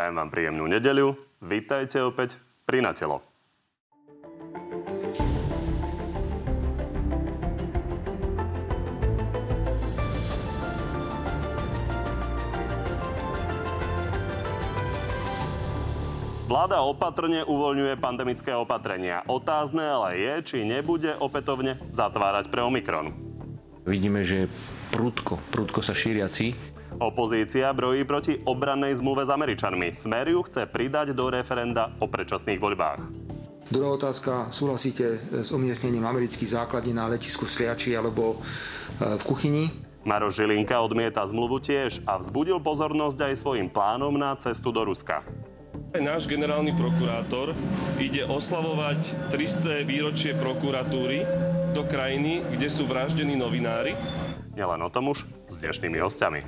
Prajem vám príjemnú nedeľu. Vítajte opäť pri Natelo. Vláda opatrne uvoľňuje pandemické opatrenia. Otázne ale je, či nebude opätovne zatvárať pre Omikron. Vidíme, že prudko, prudko sa šíriaci. Opozícia brojí proti obrannej zmluve s Američanmi. Smer ju chce pridať do referenda o predčasných voľbách. Druhá otázka. Súhlasíte s umiestnením amerických základní na letisku v Sliači alebo e, v kuchyni? Maro Žilinka odmieta zmluvu tiež a vzbudil pozornosť aj svojim plánom na cestu do Ruska. Náš generálny prokurátor ide oslavovať 300. výročie prokuratúry do krajiny, kde sú vraždení novinári. Nielen o tom už s dnešnými hostiami.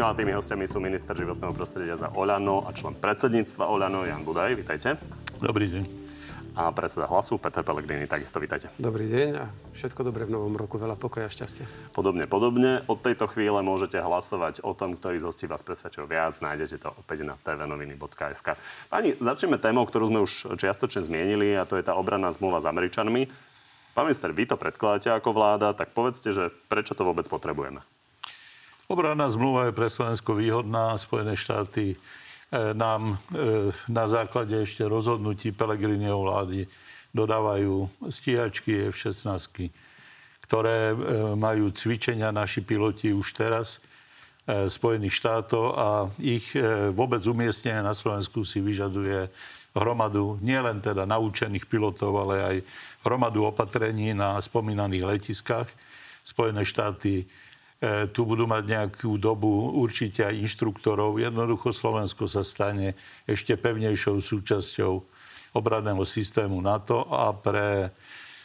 No a tými hostiami sú minister životného prostredia za Oľano a člen predsedníctva Oľano Jan Budaj. Vítajte. Dobrý deň a predseda hlasu Peter Pellegrini. Takisto vítajte. Dobrý deň a všetko dobré v novom roku. Veľa pokoja a šťastia. Podobne, podobne. Od tejto chvíle môžete hlasovať o tom, ktorý z hostí vás presvedčil viac. Nájdete to opäť na tvnoviny.sk. Pani, začneme témou, ktorú sme už čiastočne zmienili a to je tá obranná zmluva s Američanmi. Pán minister, vy to predkladáte ako vláda, tak povedzte, že prečo to vôbec potrebujeme? Obranná zmluva je pre Slovensko výhodná. Spojené štáty E, nám e, na základe ešte rozhodnutí Pelegriniho vlády dodávajú stíhačky F-16, ktoré e, majú cvičenia naši piloti už teraz Spojených štátov a ich vôbec umiestnenie na Slovensku si vyžaduje hromadu nielen teda naučených pilotov, ale aj hromadu opatrení na spomínaných letiskách. Spojené štáty E, tu budú mať nejakú dobu určite aj inštruktorov. Jednoducho Slovensko sa stane ešte pevnejšou súčasťou obradného systému NATO a pre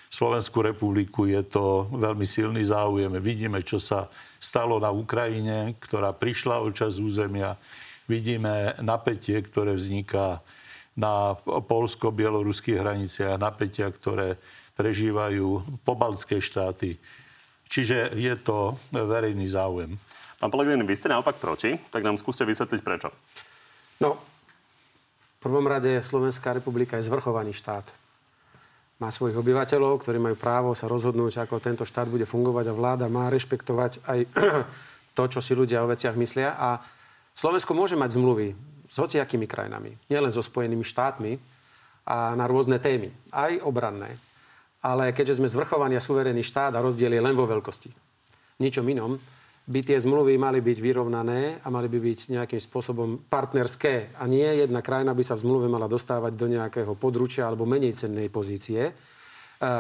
Slovenskú republiku je to veľmi silný záujem. Vidíme, čo sa stalo na Ukrajine, ktorá prišla o čas územia. Vidíme napätie, ktoré vzniká na polsko-bieloruských hraniciach, napätia, ktoré prežívajú pobaltské štáty. Čiže je to verejný záujem. Pán Pellegrini, vy ste naopak proti, tak nám skúste vysvetliť prečo. No, v prvom rade Slovenská republika je zvrchovaný štát. Má svojich obyvateľov, ktorí majú právo sa rozhodnúť, ako tento štát bude fungovať a vláda má rešpektovať aj to, čo si ľudia o veciach myslia. A Slovensko môže mať zmluvy s hociakými krajinami, nielen so Spojenými štátmi a na rôzne témy, aj obranné ale keďže sme zvrchovaní a suverénny štát a rozdiel je len vo veľkosti, ničom inom, by tie zmluvy mali byť vyrovnané a mali by byť nejakým spôsobom partnerské. A nie jedna krajina by sa v zmluve mala dostávať do nejakého područia alebo menej cennej pozície. E,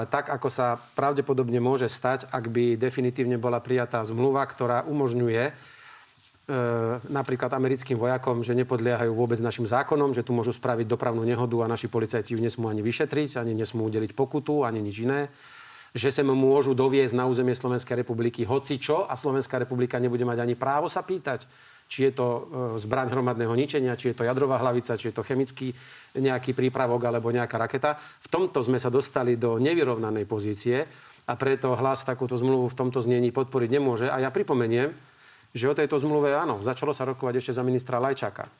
tak, ako sa pravdepodobne môže stať, ak by definitívne bola prijatá zmluva, ktorá umožňuje napríklad americkým vojakom, že nepodliehajú vôbec našim zákonom, že tu môžu spraviť dopravnú nehodu a naši policajti ju nesmú ani vyšetriť, ani nesmú udeliť pokutu, ani nič iné že sa môžu doviezť na územie Slovenskej republiky hoci čo a Slovenská republika nebude mať ani právo sa pýtať, či je to e, zbraň hromadného ničenia, či je to jadrová hlavica, či je to chemický nejaký prípravok alebo nejaká raketa. V tomto sme sa dostali do nevyrovnanej pozície a preto hlas takúto zmluvu v tomto znení podporiť nemôže. A ja pripomeniem, že o tejto zmluve áno, začalo sa rokovať ešte za ministra Lajčaka.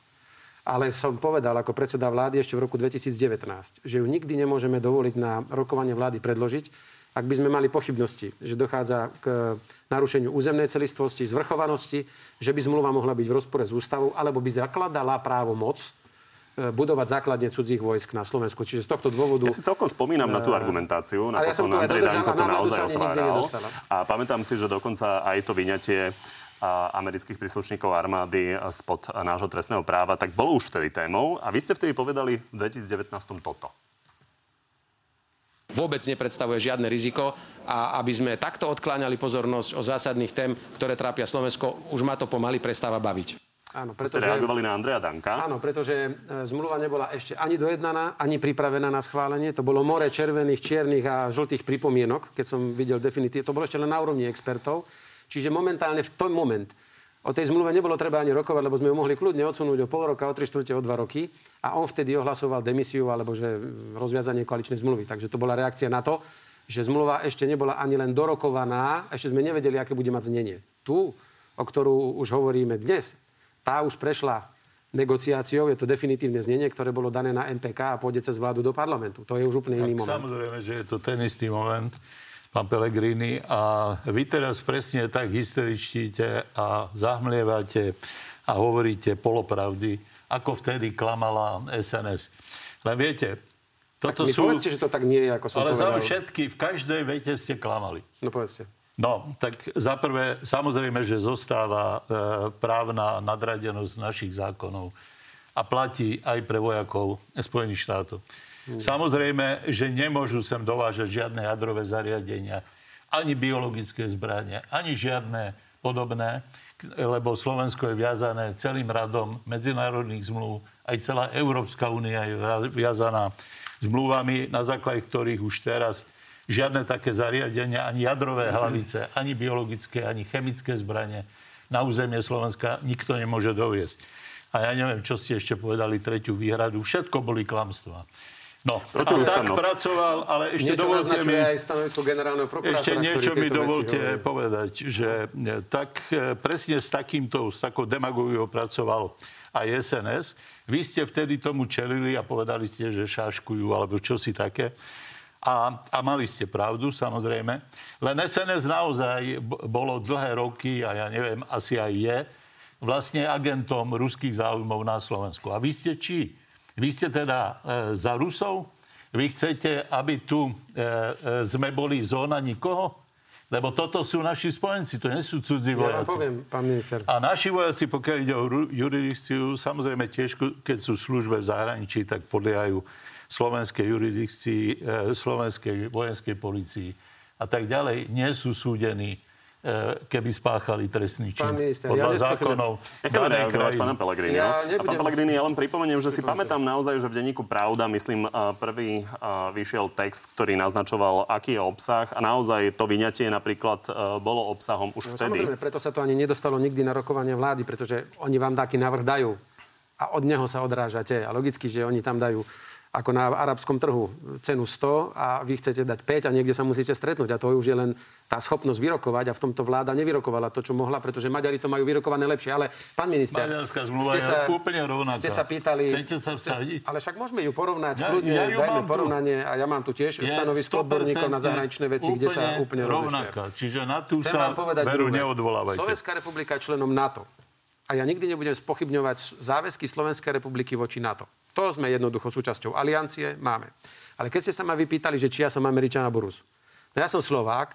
Ale som povedal ako predseda vlády ešte v roku 2019, že ju nikdy nemôžeme dovoliť na rokovanie vlády predložiť, ak by sme mali pochybnosti, že dochádza k narušeniu územnej celistvosti, zvrchovanosti, že by zmluva mohla byť v rozpore s ústavou, alebo by zakladala právo moc e, budovať základne cudzích vojsk na Slovensku. Čiže z tohto dôvodu... Ja si celkom spomínam na tú e, argumentáciu, na ja Andrej Danko to naozaj otváral. A pamätám si, že dokonca aj to vyňatie amerických príslušníkov armády spod nášho trestného práva, tak bolo už vtedy témou. A vy ste vtedy povedali v 2019 toto. Vôbec nepredstavuje žiadne riziko a aby sme takto odkláňali pozornosť o zásadných tém, ktoré trápia Slovensko, už ma to pomaly prestáva baviť. Áno, pretože, ste reagovali na Andreja Danka. Áno, pretože e, zmluva nebola ešte ani dojednaná, ani pripravená na schválenie. To bolo more červených, čiernych a žltých pripomienok, keď som videl definitívne. To bolo ešte len na úrovni expertov. Čiže momentálne v tom moment o tej zmluve nebolo treba ani rokovať, lebo sme ju mohli kľudne odsunúť o pol roka, o tri štvrte, o dva roky. A on vtedy ohlasoval demisiu alebo že rozviazanie koaličnej zmluvy. Takže to bola reakcia na to, že zmluva ešte nebola ani len dorokovaná, ešte sme nevedeli, aké bude mať znenie. Tu o ktorú už hovoríme dnes, tá už prešla negociáciou, je to definitívne znenie, ktoré bolo dané na MPK a pôjde cez vládu do parlamentu. To je už úplne iný tak, moment. Samozrejme, že je to ten istý moment, pán Pellegrini, a vy teraz presne tak hysteričtíte a zahmlievate a hovoríte polopravdy, ako vtedy klamala SNS. Len viete, toto tak sú... povedzte, že to tak nie je, ako som Ale za povedal. všetky, v každej vete ste klamali. No povedzte. No, tak za prvé, samozrejme, že zostáva e, právna nadradenosť našich zákonov a platí aj pre vojakov Spojených štátov. Samozrejme, že nemôžu sem dovážať žiadne jadrové zariadenia, ani biologické zbranie, ani žiadne podobné, lebo Slovensko je viazané celým radom medzinárodných zmluv, aj celá Európska únia je via- viazaná zmluvami, na základe ktorých už teraz žiadne také zariadenia, ani jadrové hlavice, ani biologické, ani chemické zbranie na územie Slovenska nikto nemôže doviesť. A ja neviem, čo ste ešte povedali, tretiu výhradu. Všetko boli klamstvá. No, a tak ústavnosť. pracoval, ale ešte Niečo dovolte mi... aj stanovisko generálneho prokurátora, Ešte niečo ktorý mi dovolte hovorí. povedať, že e, tak e, presne s takýmto, s takou demagogiou pracoval aj SNS. Vy ste vtedy tomu čelili a povedali ste, že šáškujú alebo čosi také. A, a mali ste pravdu, samozrejme. Len SNS naozaj bolo dlhé roky, a ja neviem, asi aj je, vlastne agentom ruských záujmov na Slovensku. A vy ste či? Vy ste teda e, za Rusov? Vy chcete, aby tu e, e, sme boli zóna nikoho? Lebo toto sú naši spojenci, to nie sú cudzí Ja vám vojaci. poviem, pán minister. A naši vojaci, pokiaľ ide o jurisdikciu, samozrejme tiež, keď sú službe v zahraničí, tak podliehajú slovenskej jurisdikcii, e, slovenskej vojenskej policii a tak ďalej. Nie sú súdení, keby spáchali trestný čin. Pán minister, ja podľa nespochybňujem- zákonov danej krajiny. pána Pellegriniho. Ja a pán nebudem- Pellegrini, ja len pripomeniem, že si pamätám naozaj, že v denníku Pravda, myslím, a prvý a, vyšiel text, ktorý naznačoval, aký je obsah a naozaj to vyňatie napríklad e, bolo obsahom už No, vtedy. Samozrejme, preto sa to ani nedostalo nikdy na rokovanie vlády, pretože oni vám taký návrh dajú a od neho sa odrážate. A logicky, že oni tam dajú ako na arabskom trhu cenu 100 a vy chcete dať 5 a niekde sa musíte stretnúť. A to už je len tá schopnosť vyrokovať a v tomto vláda nevyrokovala to, čo mohla, pretože Maďari to majú vyrokované lepšie. Ale pán minister, zmluva je úplne rovnaká. ste sa pýtali... Chcete sa vsadiť? Ale však môžeme ju porovnať, Ja- kľudne, ja ju dajme mám tu. porovnanie a ja mám tu tiež Je stanovisko 100% odborníkov na zahraničné veci, kde sa úplne rozlišuje. rovnaká. Čiže na tú Chcem sa povedať veru neodvolávajte. Slovenská republika je členom NATO. A ja nikdy nebudem spochybňovať záväzky Slovenskej republiky voči NATO. To sme jednoducho súčasťou aliancie, máme. Ale keď ste sa ma vypýtali, že či ja som Američan alebo Rus. No ja som Slovák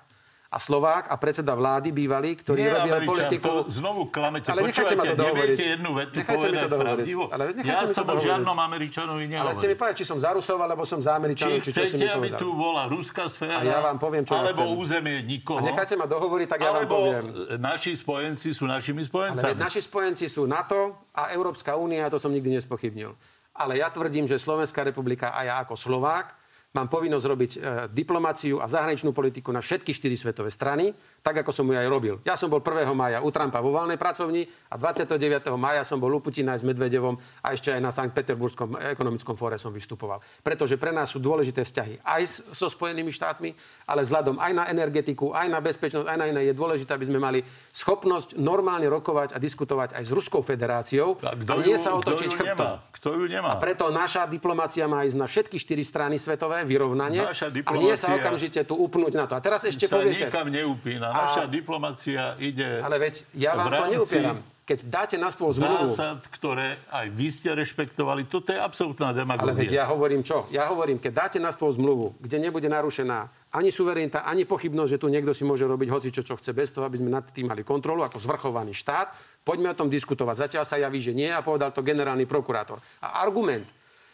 a Slovák a predseda vlády bývalý, ktorý Nie, robil politiku... to znovu klamete. Ale nechajte ma to dohovoriť. jednu vetu Nechajte mi to dohovoriť. pravdivo? Ale nechajte ja mi to som o žiadnom Američanovi Ale nehovoril. ste mi povedali, či som za Rusov, alebo som za Američanov, Či či, čo ste chcete, mi aby povedali. tu bola ruská sféra, A ja vám poviem, čo ja alebo chcem. územie nikoho, A necháte ma dohovoriť, tak ja vám poviem. naši spojenci sú našimi Ale spojencami. veď naši spojenci sú NATO a Európska únia, to som nikdy nespochybnil. Ale ja tvrdím, že Slovenská republika a ja ako Slovák mám povinnosť robiť e, diplomáciu a zahraničnú politiku na všetky štyri svetové strany, tak ako som ju aj robil. Ja som bol 1. maja u Trumpa vo valnej pracovni a 29. maja som bol u Putina aj s Medvedevom a ešte aj na Sankt Peterburskom ekonomickom fóre som vystupoval. Pretože pre nás sú dôležité vzťahy aj so Spojenými štátmi, ale vzhľadom aj na energetiku, aj na bezpečnosť, aj na iné je dôležité, aby sme mali schopnosť normálne rokovať a diskutovať aj s Ruskou federáciou A a, nie ju- sa otočiť chrbtom. nemá? Kto ju nemá? Preto naša diplomácia má ísť na všetky štyri strany svetové, vyrovnanie. Naša a nie sa okamžite tu upnúť na to. A teraz ešte sa poviete... nikam neupína. Naša diplomacia ide Ale veď ja vám to neupieram. Keď dáte na stôl zmluvu... zásad, ktoré aj vy ste rešpektovali. Toto je absolútna Ale demagogia. veď ja hovorím čo? Ja hovorím, keď dáte na stôl zmluvu, kde nebude narušená ani suverenita, ani pochybnosť, že tu niekto si môže robiť hoci čo, čo chce, bez toho, aby sme nad tým mali kontrolu ako zvrchovaný štát, poďme o tom diskutovať. Zatiaľ sa javí, že nie a povedal to generálny prokurátor. A argument,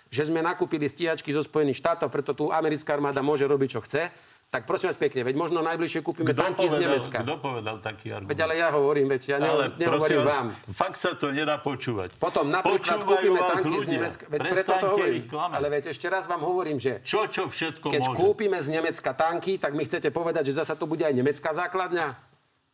že sme nakúpili stíhačky zo Spojených štátov, preto tu americká armáda môže robiť, čo chce, tak prosím vás pekne, veď možno najbližšie kúpime Kto tanky z povedal, Nemecka. kto povedal taký argument? Veď ale ja hovorím, veď ja Ale ne, nehovorím prosím vám. vás, Fakt sa to nedá počúvať. Potom napríklad Počúvajú kúpime vás tanky z ľudia. Nemecka. Veď preto to hovorím. klamať. Ale veď ešte raz vám hovorím, že Čo, čo všetko keď môže? kúpime z Nemecka tanky, tak mi chcete povedať, že zasa to bude aj nemecká základňa?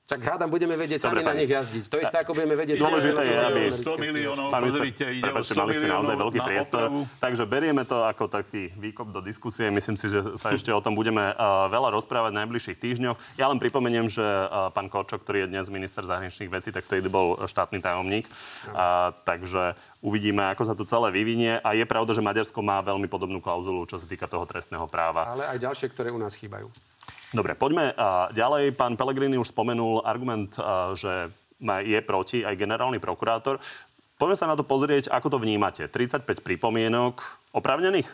Tak hádam, budeme vedieť Dobre, sami na pani. nich jazdiť. To isté, ako budeme vedieť... Dôležité je, aby- 100 miliónov, Pán minister, pozrite, ide o prepáčte, 100 mali ste naozaj veľký na priestor, opravu. takže berieme to ako taký výkop do diskusie. Myslím si, že sa ešte o tom budeme uh, veľa rozprávať v najbližších týždňoch. Ja len pripomeniem, že uh, pán Korčok, ktorý je dnes minister zahraničných vecí, tak vtedy bol štátny tajomník. A, takže uvidíme, ako sa to celé vyvinie. A je pravda, že Maďarsko má veľmi podobnú klauzulu, čo sa týka toho trestného práva. Ale aj ďalšie, ktoré u nás chýbajú. Dobre, poďme ďalej. Pán Pellegrini už spomenul argument, že je proti aj generálny prokurátor. Poďme sa na to pozrieť, ako to vnímate. 35 pripomienok oprávnených?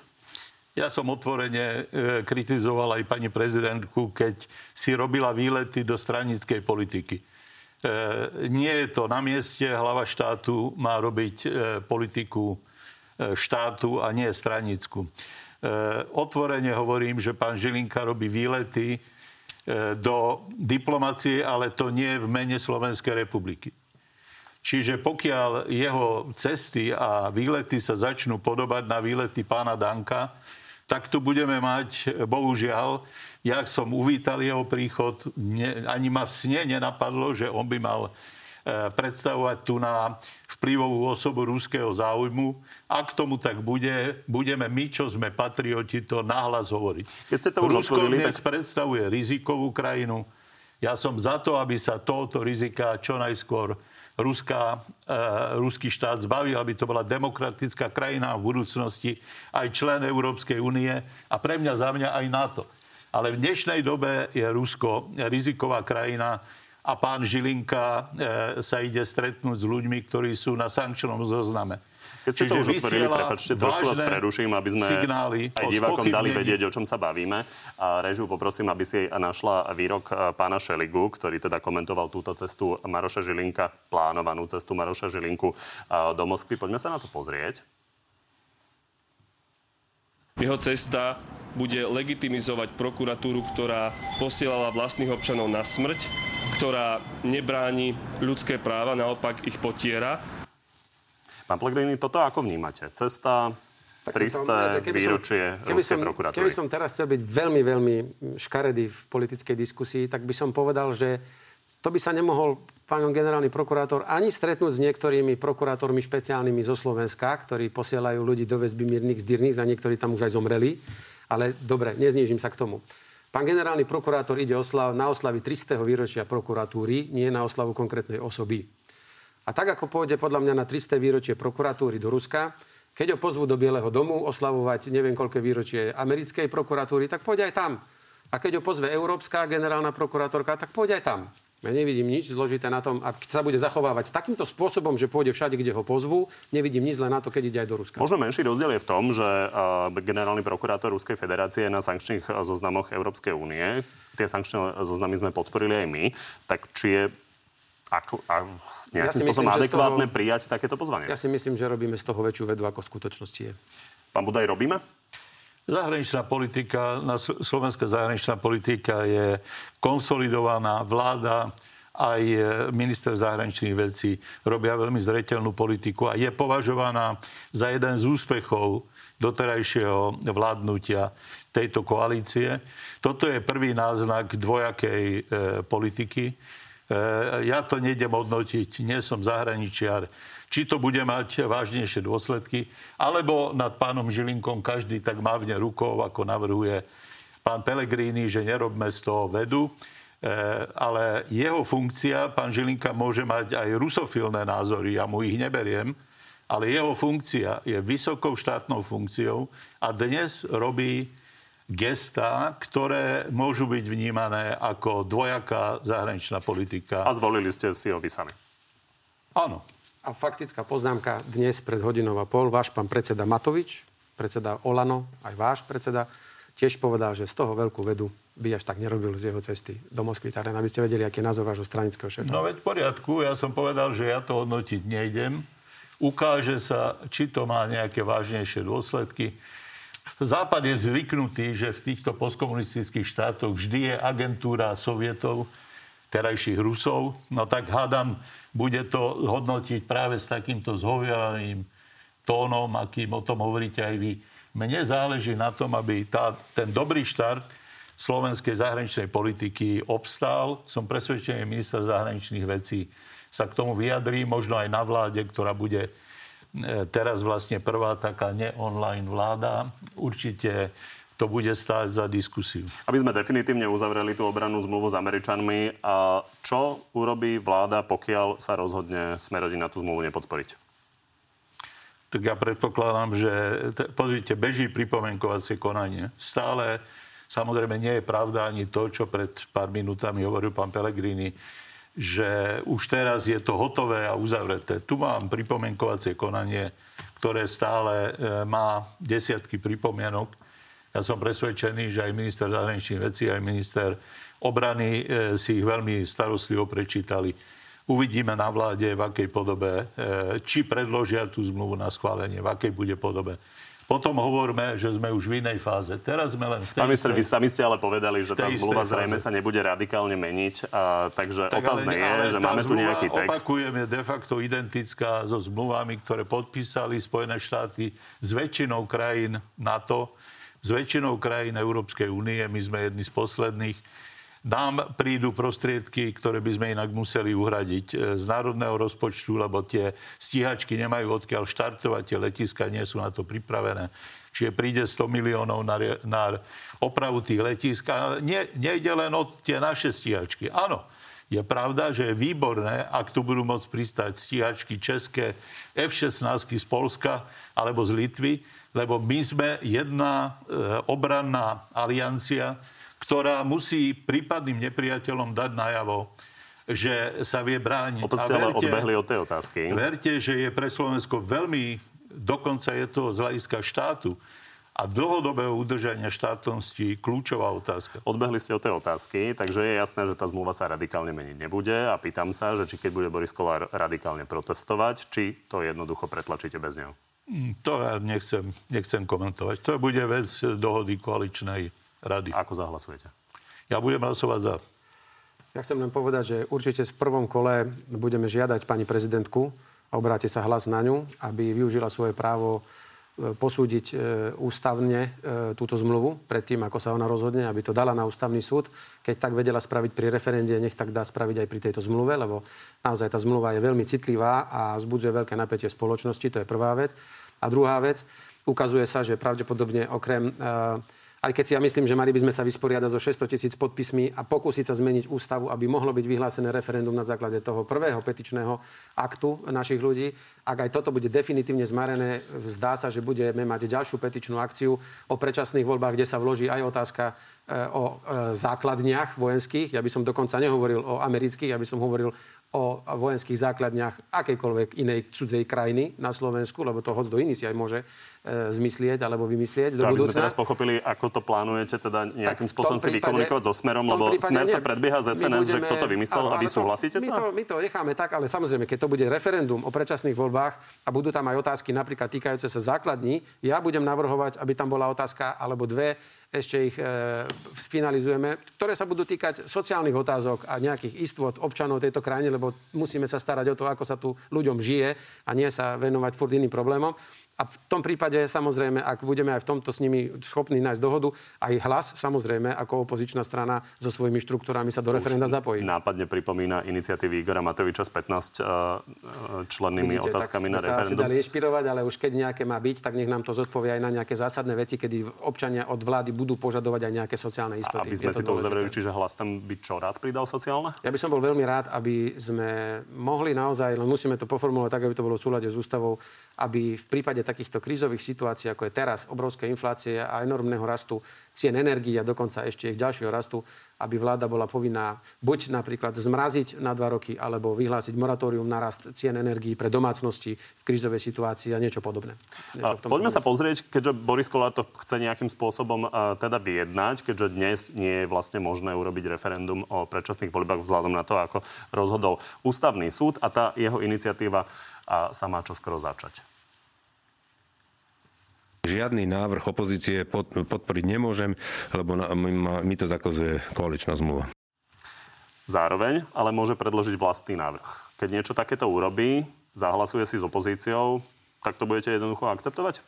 Ja som otvorene e, kritizoval aj pani prezidentku, keď si robila výlety do stranickej politiky. E, nie je to na mieste, hlava štátu má robiť e, politiku štátu a nie stranickú. E, otvorene hovorím, že pán Žilinka robí výlety e, do diplomacie, ale to nie v mene Slovenskej republiky. Čiže pokiaľ jeho cesty a výlety sa začnú podobať na výlety pána Danka, tak tu budeme mať, bohužiaľ, jak som uvítal jeho príchod, ne, ani ma v sne nenapadlo, že on by mal predstavovať tu na vplyvovú osobu ruského záujmu. Ak tomu tak bude, budeme my, čo sme patrioti, to nahlas hovoriť. Keď ste to už Rusko dnes predstavuje rizikovú krajinu. Ja som za to, aby sa tohoto rizika čo najskôr ruská, e, ruský štát zbavil, aby to bola demokratická krajina v budúcnosti, aj člen Európskej únie a pre mňa za mňa aj NATO. Ale v dnešnej dobe je Rusko riziková krajina a pán Žilinka e, sa ide stretnúť s ľuďmi, ktorí sú na sankčnom zozname. Keď ste to už otvorili, prepačte, trošku vás preruším, aby sme signály aj o divákom dali vedieť, o čom sa bavíme. A režiu poprosím, aby si našla výrok e, pána Šeligu, ktorý teda komentoval túto cestu Maroša Žilinka, plánovanú cestu Maroša Žilinku e, do Moskvy. Poďme sa na to pozrieť. Jeho cesta bude legitimizovať prokuratúru, ktorá posielala vlastných občanov na smrť, ktorá nebráni ľudské práva, naopak ich potiera. Pán Pellegrini, toto ako vnímate? Cesta, Tak 300 viete, keby som- výročie keby Ruskej som, prokuratúry. Keby som teraz chcel byť veľmi, veľmi škaredý v politickej diskusii, tak by som povedal, že to by sa nemohol pán generálny prokurátor ani stretnúť s niektorými prokurátormi špeciálnymi zo Slovenska, ktorí posielajú ľudí do väzby miernych zdyrných, a niektorí tam už aj zomreli. Ale dobre, neznížim sa k tomu. Pán generálny prokurátor ide oslav, na oslavy 300. výročia prokuratúry, nie na oslavu konkrétnej osoby. A tak, ako pôjde podľa mňa na 300. výročie prokuratúry do Ruska, keď ho pozvú do Bieleho domu oslavovať neviem koľké výročie americkej prokuratúry, tak pôjde aj tam. A keď ho pozve Európska generálna prokurátorka, tak pôjde aj tam. Ja nevidím nič zložité na tom, ak sa bude zachovávať takýmto spôsobom, že pôjde všade, kde ho pozvú, nevidím nič len na to, keď ide aj do Ruska. Možno menší rozdiel je v tom, že uh, generálny prokurátor Ruskej federácie je na sankčných uh, zoznamoch Európskej únie. Tie sankčné zoznamy sme podporili aj my. Tak či je ako, a, nejakým Ja si spôsobom myslím, adekvátne toho- prijať takéto pozvanie? Ja si myslím, že robíme z toho väčšiu vedu, ako v skutočnosti je. Pán Budaj, robíme? Zahraničná politika, slovenská zahraničná politika je konsolidovaná, vláda aj e, minister zahraničných vecí robia veľmi zreteľnú politiku a je považovaná za jeden z úspechov doterajšieho vládnutia tejto koalície. Toto je prvý náznak dvojakej e, politiky. E, ja to nejdem hodnotiť, nie som zahraničiar, či to bude mať vážnejšie dôsledky, alebo nad pánom Žilinkom každý tak mávne rukou, ako navrhuje pán Pellegrini, že nerobme z toho vedu. E, ale jeho funkcia, pán Žilinka môže mať aj rusofilné názory, ja mu ich neberiem, ale jeho funkcia je vysokou štátnou funkciou a dnes robí gestá, ktoré môžu byť vnímané ako dvojaká zahraničná politika. A zvolili ste si ho vy sami. Áno. A faktická poznámka dnes pred hodinou a pol. Váš pán predseda Matovič, predseda Olano, aj váš predseda, tiež povedal, že z toho veľkú vedu by až tak nerobil z jeho cesty do Moskvy. Tak len aby ste vedeli, aký je názor vášho stranického šéfa. No veď v poriadku, ja som povedal, že ja to hodnotiť nejdem. Ukáže sa, či to má nejaké vážnejšie dôsledky. Západ je zvyknutý, že v týchto postkomunistických štátoch vždy je agentúra sovietov, terajších Rusov. No tak hádam, bude to hodnotiť práve s takýmto zhoviavým tónom, akým o tom hovoríte aj vy. Mne záleží na tom, aby tá, ten dobrý štart slovenskej zahraničnej politiky obstál. Som presvedčený, minister zahraničných vecí sa k tomu vyjadrí, možno aj na vláde, ktorá bude E, teraz vlastne prvá taká ne-online vláda. Určite to bude stáť za diskusiu. Aby sme definitívne uzavreli tú obrannú zmluvu s Američanmi, a čo urobí vláda, pokiaľ sa rozhodne Smerodina tú zmluvu nepodporiť? Tak ja predpokladám, že pozrite, beží pripomenkovacie konanie. Stále samozrejme nie je pravda ani to, čo pred pár minútami hovoril pán Pellegrini, že už teraz je to hotové a uzavreté. Tu mám pripomienkovacie konanie, ktoré stále e, má desiatky pripomienok. Ja som presvedčený, že aj minister zahraničných vecí, aj minister obrany e, si ich veľmi starostlivo prečítali. Uvidíme na vláde, v akej podobe, e, či predložia tú zmluvu na schválenie, v akej bude podobe. Potom hovoríme, že sme už v inej fáze. Teraz sme len v tej... Pán minister, vy sami ste ale povedali, že tá zmluva zrejme sa nebude radikálne meniť. A, takže tak, otázne ale, je, ale že máme tu nejaký text. Opakujem, je de facto identická so zmluvami, ktoré podpísali Spojené štáty s väčšinou krajín NATO, s väčšinou krajín Európskej únie. My sme jedni z posledných nám prídu prostriedky, ktoré by sme inak museli uhradiť e, z národného rozpočtu, lebo tie stíhačky nemajú odkiaľ štartovať, tie letiska nie sú na to pripravené. Čiže príde 100 miliónov na, na opravu tých letisk. A nie, nejde len o tie naše stíhačky. Áno, je pravda, že je výborné, ak tu budú môcť pristať stíhačky české F-16 z Polska alebo z Litvy, lebo my sme jedna e, obranná aliancia, ktorá musí prípadným nepriateľom dať najavo, že sa vie brániť. Opäť ste ale odbehli od tej otázky. Verte, že je pre Slovensko veľmi, dokonca je to z hľadiska štátu, a dlhodobého udržania štátnosti kľúčová otázka. Odbehli ste od tej otázky, takže je jasné, že tá zmluva sa radikálne meniť nebude a pýtam sa, že či keď bude Boris Kolár radikálne protestovať, či to jednoducho pretlačíte bez neho. Mm, to ja nechcem, nechcem komentovať. To bude vec dohody koaličnej rady. Ako zahlasujete? Ja budem hlasovať za. Ja chcem len povedať, že určite v prvom kole budeme žiadať pani prezidentku a obráte sa hlas na ňu, aby využila svoje právo e, posúdiť e, ústavne e, túto zmluvu predtým, ako sa ona rozhodne, aby to dala na ústavný súd. Keď tak vedela spraviť pri referende, nech tak dá spraviť aj pri tejto zmluve, lebo naozaj tá zmluva je veľmi citlivá a vzbudzuje veľké napätie v spoločnosti, to je prvá vec. A druhá vec, ukazuje sa, že pravdepodobne okrem aj keď si ja myslím, že mali by sme sa vysporiadať so 600 tisíc podpismi a pokúsiť sa zmeniť ústavu, aby mohlo byť vyhlásené referendum na základe toho prvého petičného aktu našich ľudí. Ak aj toto bude definitívne zmarené, zdá sa, že budeme mať ďalšiu petičnú akciu o predčasných voľbách, kde sa vloží aj otázka e, o e, základniach vojenských. Ja by som dokonca nehovoril o amerických, ja by som hovoril o vojenských základniach akejkoľvek inej cudzej krajiny na Slovensku, lebo to hoď do iný si aj môže e, zmyslieť alebo vymyslieť do budúcna. Aby sme teraz pochopili, ako to plánujete teda nejakým spôsobom si vykomunikovať so Smerom, lebo Smer nie, sa predbieha z SNS, budeme, že kto to vymyslel? a vy súhlasíte my to, my to necháme tak, ale samozrejme, keď to bude referendum o predčasných voľbách a budú tam aj otázky napríklad týkajúce sa základní, ja budem navrhovať, aby tam bola otázka alebo dve ešte ich e, finalizujeme, ktoré sa budú týkať sociálnych otázok a nejakých istôt občanov tejto krajiny, lebo musíme sa starať o to, ako sa tu ľuďom žije a nie sa venovať furt iným problémom. A v tom prípade, samozrejme, ak budeme aj v tomto s nimi schopní nájsť dohodu, aj hlas, samozrejme, ako opozičná strana so svojimi štruktúrami sa do referenda zapojí. Nápadne pripomína iniciatívy Igora Matoviča s 15 uh, člennými Vidíte, otázkami na referendum. Sa dali inšpirovať, ale už keď nejaké má byť, tak nech nám to zodpovie aj na nejaké zásadné veci, kedy občania od vlády budú požadovať aj nejaké sociálne istoty. A aby sme si to uzavreli, čiže hlas tam by čo rád pridal sociálne? Ja by som bol veľmi rád, aby sme mohli naozaj, len musíme to poformulovať tak, aby to bolo v súlade s ústavou, aby v prípade takýchto krízových situácií, ako je teraz, obrovské inflácie a enormného rastu cien energií a dokonca ešte ich ďalšieho rastu, aby vláda bola povinná buď napríklad zmraziť na dva roky, alebo vyhlásiť moratórium na rast cien energií pre domácnosti v krízovej situácii a niečo podobné. Niečo poďme sa pozrieť, keďže Boris Kolár to chce nejakým spôsobom uh, teda vyjednať, keďže dnes nie je vlastne možné urobiť referendum o predčasných voľbách vzhľadom na to, ako rozhodol ústavný súd a tá jeho iniciatíva a sa má čoskoro začať. Žiadny návrh opozície podporiť nemôžem, lebo mi to zakazuje koaličná zmluva. Zároveň ale môže predložiť vlastný návrh. Keď niečo takéto urobí, zahlasuje si s opozíciou, tak to budete jednoducho akceptovať?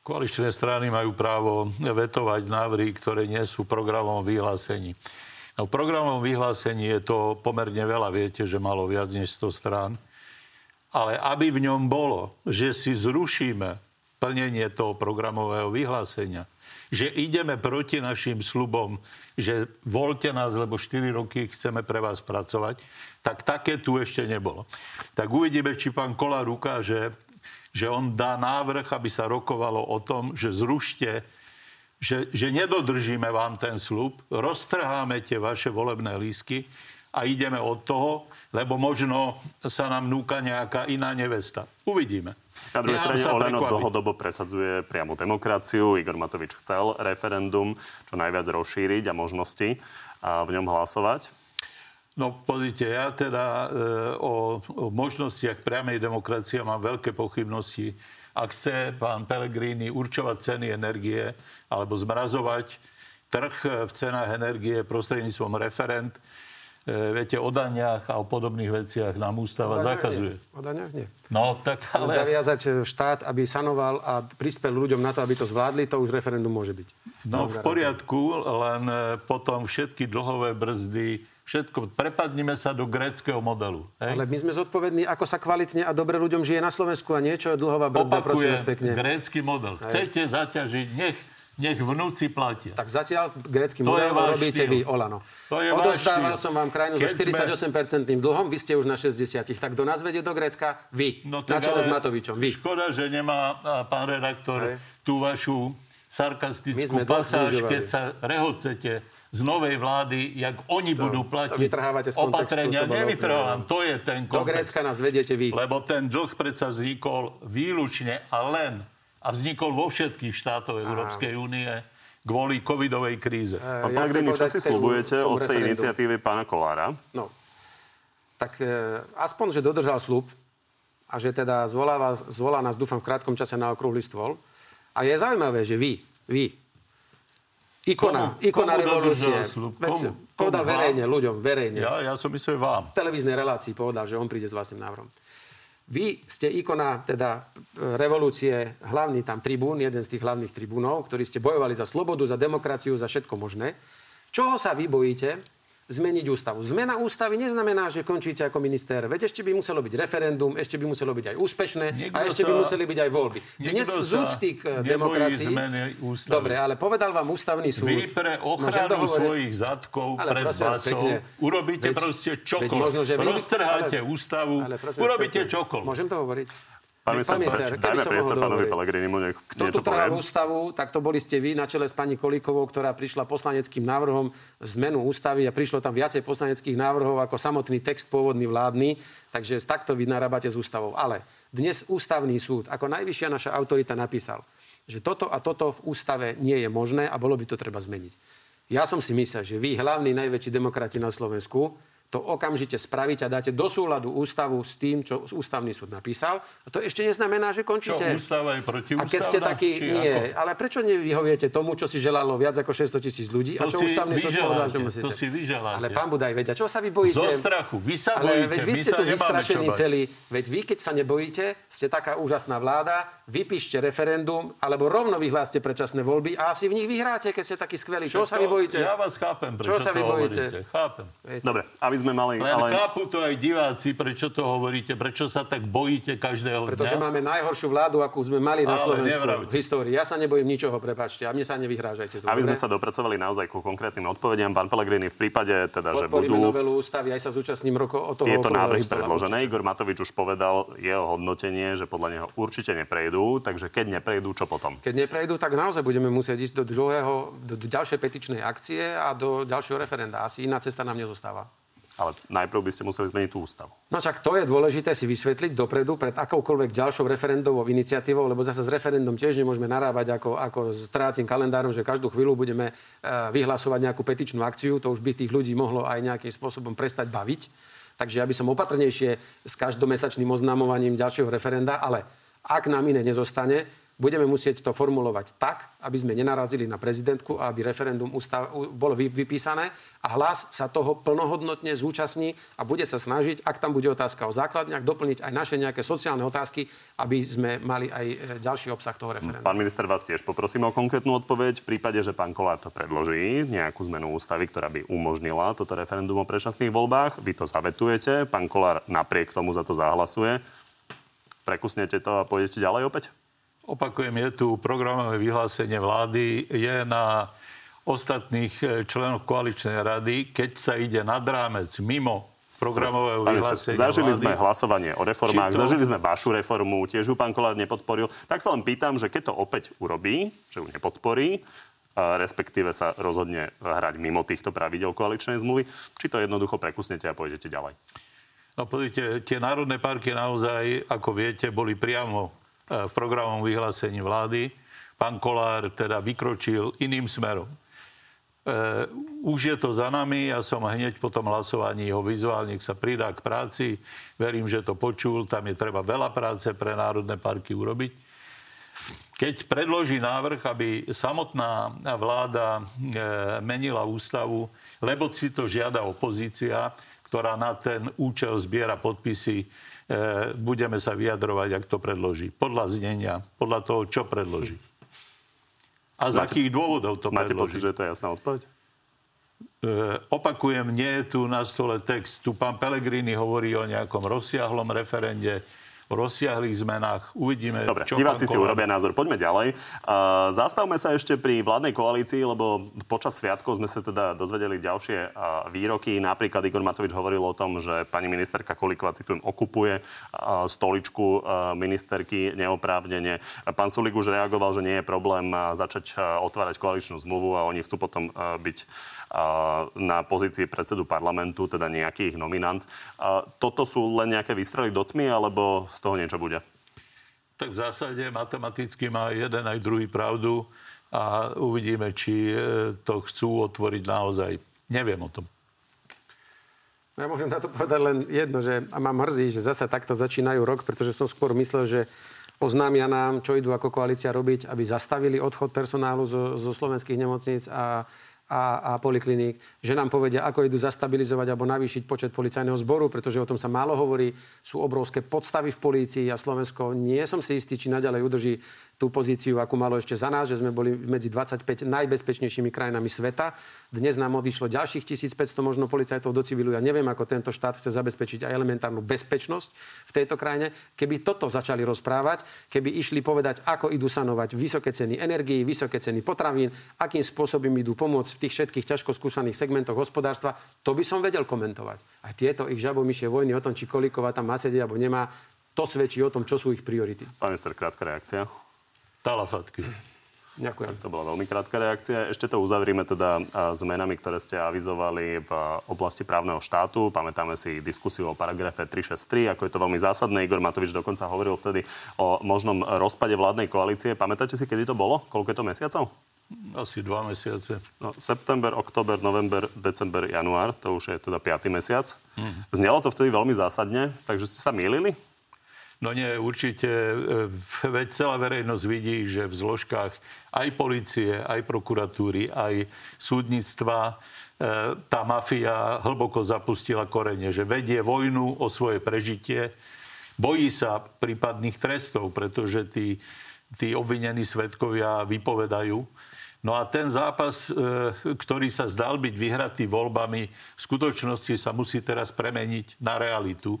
Koaličné strany majú právo vetovať návrhy, ktoré nie sú v programovom vyhlásení. No, v programovom vyhlásení je to pomerne veľa, viete, že malo viac než 100 strán. Ale aby v ňom bolo, že si zrušíme plnenie toho programového vyhlásenia, že ideme proti našim slubom, že voľte nás, lebo 4 roky chceme pre vás pracovať, tak také tu ešte nebolo. Tak uvidíme, či pán Kola ukáže, že on dá návrh, aby sa rokovalo o tom, že zrušte že, že nedodržíme vám ten slub, roztrháme tie vaše volebné lísky a ideme od toho, lebo možno sa nám núka nejaká iná nevesta. Uvidíme. Na druhej strane Oleno dlhodobo presadzuje priamu demokraciu. Igor Matovič chcel referendum čo najviac rozšíriť a možnosti a v ňom hlasovať. No pozrite, ja teda e, o, o možnostiach priamej demokracie mám veľké pochybnosti ak chce pán Pellegrini určovať ceny energie alebo zmrazovať trh v cenách energie prostredníctvom referent, e, viete, o daniach a o podobných veciach nám ústava o zakazuje. Nie. O daniach nie. No, tak ale... Zaviazať e, štát, aby sanoval a prispel ľuďom na to, aby to zvládli, to už referendum môže byť. No, v poriadku, len e, potom všetky dlhové brzdy, všetko. Prepadnime sa do gréckého modelu. Hej? Ale my sme zodpovední, ako sa kvalitne a dobre ľuďom žije na Slovensku a niečo dlhová brzda, prosím vás pekne. grécky model. Chcete Hej. zaťažiť, nech nech vnúci platia. Tak zatiaľ grécky model robíte štýl. vy, Olano. To je Odostával som vám krajinu so 48% sme... dlhom, vy ste už na 60. Tak kto nás vedie do Grécka? Vy. No, na čele s Matovičom. Vy. Škoda, že nemá pán redaktor Hej. tú vašu sarkastickú pasáž, keď sa rehocete z novej vlády, jak oni to, budú platiť to opatrenia. To Nevytrhávam, to je ten kontext. Do Grécka nás vedete vy. Lebo ten dlh predsa vznikol výlučne a len a vznikol vo všetkých štátoch Európskej únie kvôli covidovej kríze. E, Pán ja Pellegrini, čo si slubujete od tej iniciatívy pána Kolára? No, tak e, aspoň, že dodržal slub a že teda zvolá, zvolá nás, dúfam, v krátkom čase na okrúhly stôl. A je zaujímavé, že vy, vy, ikona, komu, ikona komu revolúcie. Komu? Povedal komu? verejne, ľuďom, verejne. Ja, ja som myslel vám. V televíznej relácii povedal, že on príde s vlastným návrhom. Vy ste ikona teda revolúcie, hlavný tam tribún, jeden z tých hlavných tribúnov, ktorí ste bojovali za slobodu, za demokraciu, za všetko možné. Čoho sa vy bojíte? Zmeniť ústavu. Zmena ústavy neznamená, že končíte ako minister. Veď ešte by muselo byť referendum, ešte by muselo byť aj úspešné Niekto a ešte by museli byť aj voľby. Dnes z úcty k demokracii... Dobre, ale povedal vám ústavný súd... Vy pre ochranu svojich zadkov ale pred vládcov urobíte veď, proste čokoľvek. Možno, že vy... Roztrháte ale, ústavu, ale, urobíte čokoľvek. Môžem to hovoriť? Pán minister, dajme priestor pánovi Pelegrinimu, nech Kto niečo tu trhal ústavu, tak to boli ste vy na čele s pani Kolíkovou, ktorá prišla poslaneckým návrhom zmenu ústavy a prišlo tam viacej poslaneckých návrhov ako samotný text pôvodný vládny, takže takto vy narábate s ústavou. Ale dnes ústavný súd, ako najvyššia naša autorita napísal, že toto a toto v ústave nie je možné a bolo by to treba zmeniť. Ja som si myslel, že vy, hlavní najväčší demokrati na Slovensku, to okamžite spravíte a dáte do súladu ústavu s tým, čo ústavný súd napísal. A to ešte neznamená, že končíte. Čo, ústava je protiústavná? A keď ste taký, nie, ako? ale prečo nevyhoviete tomu, čo si želalo viac ako 600 tisíc ľudí? To a čo ústavný súd povedal, že musíte? To si vyželáte. Ale pán Budaj, vedia, čo sa vy bojíte? Zo strachu, vy sa bojíte, ale veď vy ste tu vystrašení celí. Veď vy, keď sa nebojíte, ste taká úžasná vláda, vypíšte referendum, alebo rovno vyhláste predčasné voľby a asi v nich vyhráte, keď ste takí skvelí. Čo sa vy bojíte? Ja vás chápem, prečo čo sa vy bojíte? Chápem. Dobre, sme mali... Ale chápu to aj diváci, prečo to hovoríte, prečo sa tak bojíte každého dňa. Pretože máme najhoršiu vládu, akú sme mali na Slovensku nevravte. v histórii. Ja sa nebojím ničoho, prepačte, a mne sa nevyhrážajte. Tu, Aby sme sa dopracovali naozaj ku konkrétnym odpovediam, pán Pellegrini, v prípade teda, že budú... novelu ústavy, aj sa zúčastním roko o toho... Tieto návrhy predložené. Igor Matovič už povedal jeho hodnotenie, že podľa neho určite neprejdú, takže keď neprejdú, čo potom? Keď neprejdú, tak naozaj budeme musieť ísť do druhého, do, do ďalšej petičnej akcie a do ďalšieho referenda. Asi iná cesta nám nezostáva. Ale najprv by ste museli zmeniť tú ústavu. No však to je dôležité si vysvetliť dopredu pred akoukoľvek ďalšou referendovou iniciatívou, lebo zase s referendum tiež nemôžeme narábať ako, ako s trácim kalendárom, že každú chvíľu budeme uh, vyhlasovať nejakú petičnú akciu. To už by tých ľudí mohlo aj nejakým spôsobom prestať baviť. Takže ja by som opatrnejšie s každomesačným oznamovaním ďalšieho referenda, ale ak nám iné nezostane, budeme musieť to formulovať tak, aby sme nenarazili na prezidentku a aby referendum ustav, bolo vypísané a hlas sa toho plnohodnotne zúčastní a bude sa snažiť, ak tam bude otázka o základniach, doplniť aj naše nejaké sociálne otázky, aby sme mali aj e, ďalší obsah toho referenda. Pán minister, vás tiež poprosím o konkrétnu odpoveď. V prípade, že pán Kolár to predloží, nejakú zmenu ústavy, ktorá by umožnila toto referendum o predčasných voľbách, vy to zavetujete, pán Kolár napriek tomu za to zahlasuje prekusnete to a pôjdete ďalej opäť? Opakujem, je tu programové vyhlásenie vlády, je na ostatných eh, členov koaličnej rady, keď sa ide nad rámec mimo programového vyhlásenia Zažili vlády, sme hlasovanie o reformách, to... zažili sme vašu reformu, tiež ju pán Kolár nepodporil. Tak sa len pýtam, že keď to opäť urobí, že ju nepodporí, respektíve sa rozhodne hrať mimo týchto pravidel koaličnej zmluvy, či to jednoducho prekusnete a pôjdete ďalej. No pozrite, tie národné parky naozaj, ako viete, boli priamo v programovom vyhlásení vlády. Pán Kolár teda vykročil iným smerom. Uh, už je to za nami, ja som hneď po tom hlasovaní ho vyzval, nech sa pridá k práci. Verím, že to počul, tam je treba veľa práce pre národné parky urobiť. Keď predloží návrh, aby samotná vláda e, menila ústavu, lebo si to žiada opozícia, ktorá na ten účel zbiera podpisy, e, budeme sa vyjadrovať, ak to predloží. Podľa znenia, podľa toho, čo predloží. A z máte, akých dôvodov to máte predloží. Máte pocit, že to je jasná odpoveď? E, opakujem, nie je tu na stole text. Tu pán Pelegrini hovorí o nejakom rozsiahlom referende rozsiahlých zmenách. Uvidíme, Dobre, čo diváci si urobia názor. Poďme ďalej. Uh, zastavme sa ešte pri vládnej koalícii, lebo počas sviatkov sme sa teda dozvedeli ďalšie uh, výroky. Napríklad Igor Matovič hovoril o tom, že pani ministerka Kolíková, citujem, okupuje uh, stoličku uh, ministerky neoprávnene. Pán Sulik už reagoval, že nie je problém uh, začať uh, otvárať koaličnú zmluvu a oni chcú potom uh, byť na pozícii predsedu parlamentu, teda nejaký ich nominant. Toto sú len nejaké výstrely do tmy, alebo z toho niečo bude? Tak v zásade matematicky má jeden aj druhý pravdu a uvidíme, či e, to chcú otvoriť naozaj. Neviem o tom. Ja môžem na to povedať len jedno, že a ma mrzí, že zase takto začínajú rok, pretože som skôr myslel, že oznámia nám, čo idú ako koalícia robiť, aby zastavili odchod personálu zo, zo slovenských nemocníc a a, a polikliník, že nám povedia, ako idú zastabilizovať alebo navýšiť počet policajného zboru, pretože o tom sa málo hovorí. Sú obrovské podstavy v polícii a Slovensko nie som si istý, či naďalej udrží tú pozíciu, akú malo ešte za nás, že sme boli medzi 25 najbezpečnejšími krajinami sveta. Dnes nám odišlo ďalších 1500 možno policajtov do civilu. Ja neviem, ako tento štát chce zabezpečiť aj elementárnu bezpečnosť v tejto krajine. Keby toto začali rozprávať, keby išli povedať, ako idú sanovať vysoké ceny energií, vysoké ceny potravín, akým spôsobom idú pomôcť v tých všetkých ťažko skúšaných segmentoch hospodárstva, to by som vedel komentovať. A tieto ich žabomyšie vojny o tom, či Kolíková tam má sedieť alebo nemá, to svedčí o tom, čo sú ich priority. Pán minister, krátka reakcia. Talafatky. Ďakujem. To bola veľmi krátka reakcia. Ešte to uzavrieme teda zmenami, ktoré ste avizovali v oblasti právneho štátu. Pamätáme si diskusiu o paragrafe 363, ako je to veľmi zásadné. Igor Matovič dokonca hovoril vtedy o možnom rozpade vládnej koalície. Pamätáte si, kedy to bolo? Koľko je to mesiacov? Asi dva mesiace. No, september, október, november, december, január, to už je teda 5. mesiac. Mm. Znelo to vtedy veľmi zásadne, takže ste sa mýlili? No nie, určite. E, veď celá verejnosť vidí, že v zložkách aj policie, aj prokuratúry, aj súdnictva e, tá mafia hlboko zapustila korene, že vedie vojnu o svoje prežitie, bojí sa prípadných trestov, pretože tí, tí obvinení svetkovia vypovedajú. No a ten zápas, e, ktorý sa zdal byť vyhratý voľbami, v skutočnosti sa musí teraz premeniť na realitu.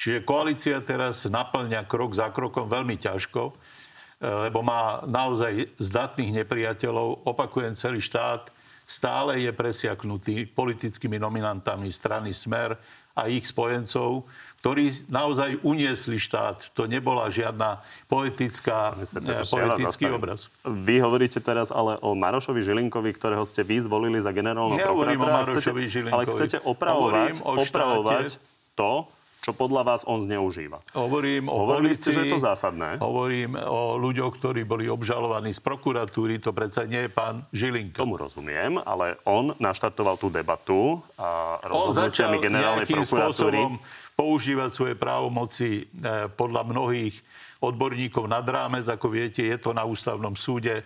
Čiže koalícia teraz naplňa krok za krokom veľmi ťažko, e, lebo má naozaj zdatných nepriateľov. Opakujem, celý štát stále je presiaknutý politickými nominantami strany Smer a ich spojencov, ktorí naozaj uniesli štát. To nebola žiadna poetická, e, poetický obraz. Vy hovoríte teraz ale o Marošovi Žilinkovi, ktorého ste vy zvolili za generálneho prokurátora. o Marošovi Žilinkovi. Ale chcete opravovať, opravovať to, čo podľa vás on zneužíva. Hovorím o Hovorili ste, že je to policii, zásadné. Hovorím o ľuďoch, ktorí boli obžalovaní z prokuratúry. To predsa nie je pán Žilinka. Tomu rozumiem, ale on naštartoval tú debatu a rozhodnutiami generálnej prokuratúry. používať svoje právomoci eh, podľa mnohých odborníkov nad rámec. Ako viete, je to na ústavnom súde.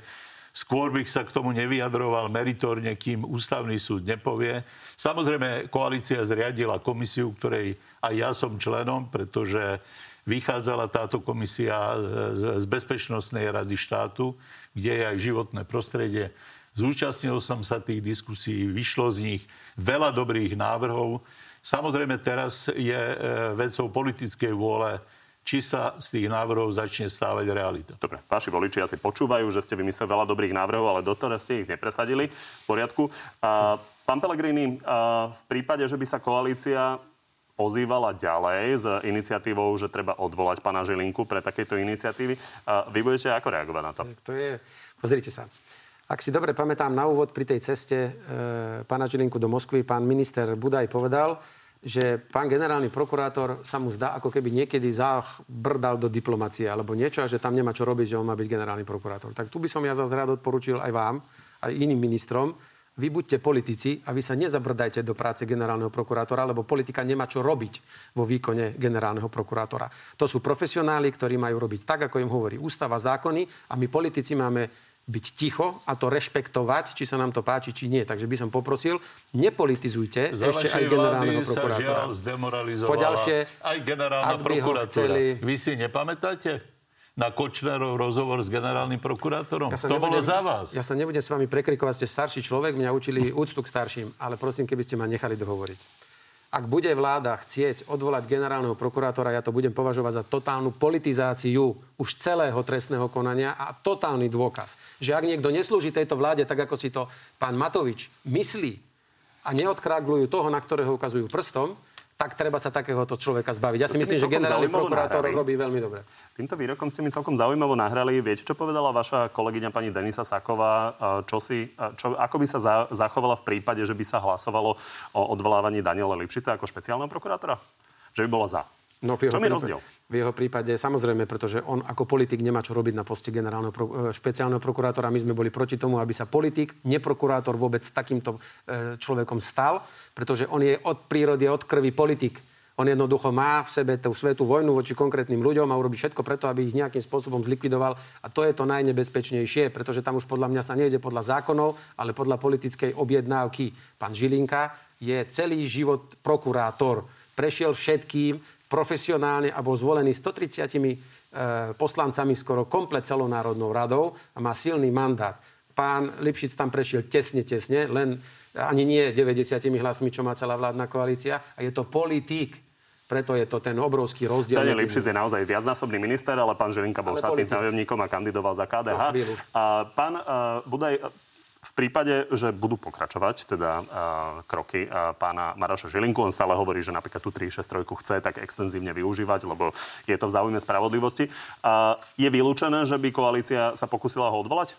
Skôr bych sa k tomu nevyjadroval meritorne, kým ústavný súd nepovie. Samozrejme, koalícia zriadila komisiu, ktorej aj ja som členom, pretože vychádzala táto komisia z z Bezpečnostnej rady štátu, kde je aj životné prostredie. Zúčastnil som sa tých diskusí, vyšlo z nich veľa dobrých návrhov. Samozrejme, teraz je e, vecou politickej vôle, či sa z tých návrhov začne stávať realita. Dobre, vaši voliči asi počúvajú, že ste vymysleli veľa dobrých návrhov, ale doteraz ste ich nepresadili. V poriadku. A, pán Pellegrini, a v prípade, že by sa koalícia ozývala ďalej s iniciatívou, že treba odvolať pána Žilinku pre takéto iniciatívy, a vy budete ako reagovať na to? To je, pozrite sa. Ak si dobre pamätám, na úvod pri tej ceste e, pána Žilinku do Moskvy pán minister Budaj povedal, že pán generálny prokurátor sa mu zdá, ako keby niekedy zabrdal do diplomacie alebo niečo a že tam nemá čo robiť, že on má byť generálny prokurátor. Tak tu by som ja zase rád odporučil aj vám, aj iným ministrom, vy buďte politici a vy sa nezabrdajte do práce generálneho prokurátora, lebo politika nemá čo robiť vo výkone generálneho prokurátora. To sú profesionáli, ktorí majú robiť tak, ako im hovorí ústava, zákony a my politici máme byť ticho a to rešpektovať, či sa nám to páči, či nie. Takže by som poprosil, nepolitizujte Za ešte aj generálneho sa prokurátora. žiaľ zdemoralizovala Poďalšie, aj generálna prokuratúra. chceli- Vy si nepamätáte na Kočnerov rozhovor s generálnym prokurátorom? Ja sa to bolo nebudem- za vás. Ja sa nebudem s vami prekrikovať, ste starší človek, mňa učili úctu k starším, ale prosím, keby ste ma nechali dohovoriť. Ak bude vláda chcieť odvolať generálneho prokurátora, ja to budem považovať za totálnu politizáciu už celého trestného konania a totálny dôkaz, že ak niekto neslúži tejto vláde tak, ako si to pán Matovič myslí a neodkráglujú toho, na ktorého ukazujú prstom, tak treba sa takéhoto človeka zbaviť. Ja si myslím, že generálny prokurátor nahrali. robí veľmi dobre. Týmto výrokom ste mi celkom zaujímavo nahrali. Viete, čo povedala vaša kolegyňa pani Denisa Saková? Čo si, čo, ako by sa za, zachovala v prípade, že by sa hlasovalo o odvolávaní Daniela Lipšica ako špeciálneho prokurátora? Že by bola za. No, v jeho Čo mi prípade- rozdiel? V jeho prípade, samozrejme, pretože on ako politik nemá čo robiť na poste generálneho pro, e, špeciálneho prokurátora. My sme boli proti tomu, aby sa politik, neprokurátor vôbec s takýmto e, človekom stal, pretože on je od prírody, od krvi politik. On jednoducho má v sebe tú svetú vojnu voči konkrétnym ľuďom a urobí všetko preto, aby ich nejakým spôsobom zlikvidoval. A to je to najnebezpečnejšie, pretože tam už podľa mňa sa nejde podľa zákonov, ale podľa politickej objednávky. Pán Žilinka je celý život prokurátor. Prešiel všetkým profesionálne a bol zvolený 130 e, poslancami skoro komplet celonárodnou radou a má silný mandát. Pán Lipšic tam prešiel tesne, tesne, len ani nie 90 hlasmi, čo má celá vládna koalícia. A je to politík. Preto je to ten obrovský rozdiel. Daniel Lipšic je naozaj viacnásobný minister, ale pán Žilinka bol štátnym tajomníkom a kandidoval za KDH. A pán uh, Budaj, v prípade, že budú pokračovať teda uh, kroky uh, pána Maroša Žilinku, on stále hovorí, že napríklad tú 363 chce tak extenzívne využívať, lebo je to v záujme spravodlivosti. Uh, je vylúčené, že by koalícia sa pokusila ho odvolať?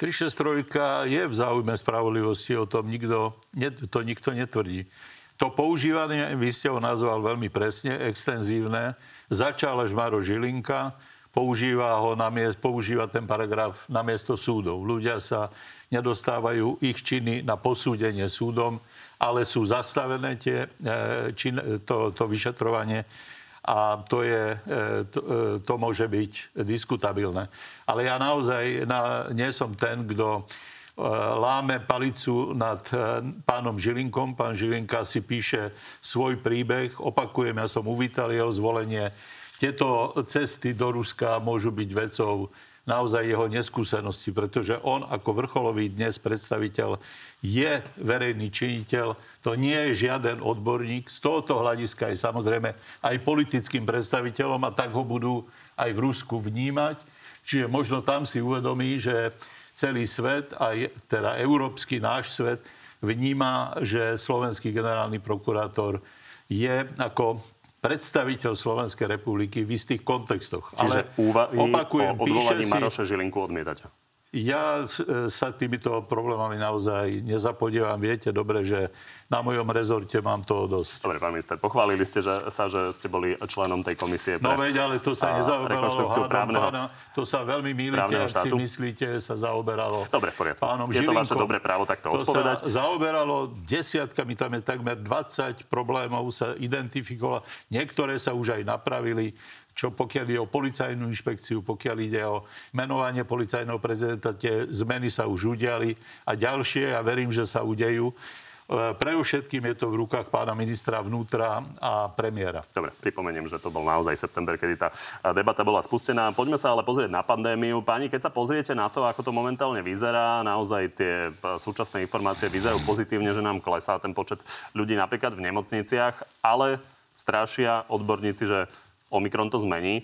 363 je v záujme spravodlivosti, o tom nikto, to nikto netvrdí. To používanie, vy ste ho nazval veľmi presne, extenzívne, začal až Maro Žilinka, používa, ho na miest, používa ten paragraf na miesto súdov. Ľudia sa nedostávajú ich činy na posúdenie súdom, ale sú zastavené tie, e, čin, to, to vyšetrovanie a to, je, e, to, e, to môže byť diskutabilné. Ale ja naozaj na, nie som ten, kto láme palicu nad pánom Žilinkom. Pán Žilinka si píše svoj príbeh. Opakujem, ja som uvítal jeho zvolenie. Tieto cesty do Ruska môžu byť vecou naozaj jeho neskúsenosti, pretože on ako vrcholový dnes predstaviteľ je verejný činiteľ, to nie je žiaden odborník. Z tohoto hľadiska je samozrejme aj politickým predstaviteľom a tak ho budú aj v Rusku vnímať. Čiže možno tam si uvedomí, že celý svet, aj teda európsky náš svet, vníma, že slovenský generálny prokurátor je ako predstaviteľ Slovenskej republiky v istých kontextoch. Čiže Ale úvahy opakujem, o odvolaní si, Maroša Žilinku odmietate. Ja e, sa týmito problémami naozaj nezapodievam. Viete dobre, že na mojom rezorte mám toho dosť. Dobre, pán minister, pochválili ste že, sa, že ste boli členom tej komisie No pre veď, ale to sa nezaoberalo právneho- pána. To sa veľmi mýlite, ak si myslíte, sa zaoberalo Dobre, poriadku. pánom Je to vaše Žilinkom. dobré právo takto to odpovedať. sa zaoberalo desiatkami, tam je takmer 20 problémov sa identifikovalo. Niektoré sa už aj napravili čo pokiaľ ide o policajnú inšpekciu, pokiaľ ide o menovanie policajného prezidenta, tie zmeny sa už udiali a ďalšie, ja verím, že sa udejú. E, Pre všetkým je to v rukách pána ministra vnútra a premiéra. Dobre, pripomeniem, že to bol naozaj september, kedy tá a, debata bola spustená. Poďme sa ale pozrieť na pandémiu. Páni, keď sa pozriete na to, ako to momentálne vyzerá, naozaj tie p- súčasné informácie vyzerajú pozitívne, že nám klesá ten počet ľudí napríklad v nemocniciach, ale strašia odborníci, že Omikron to zmení.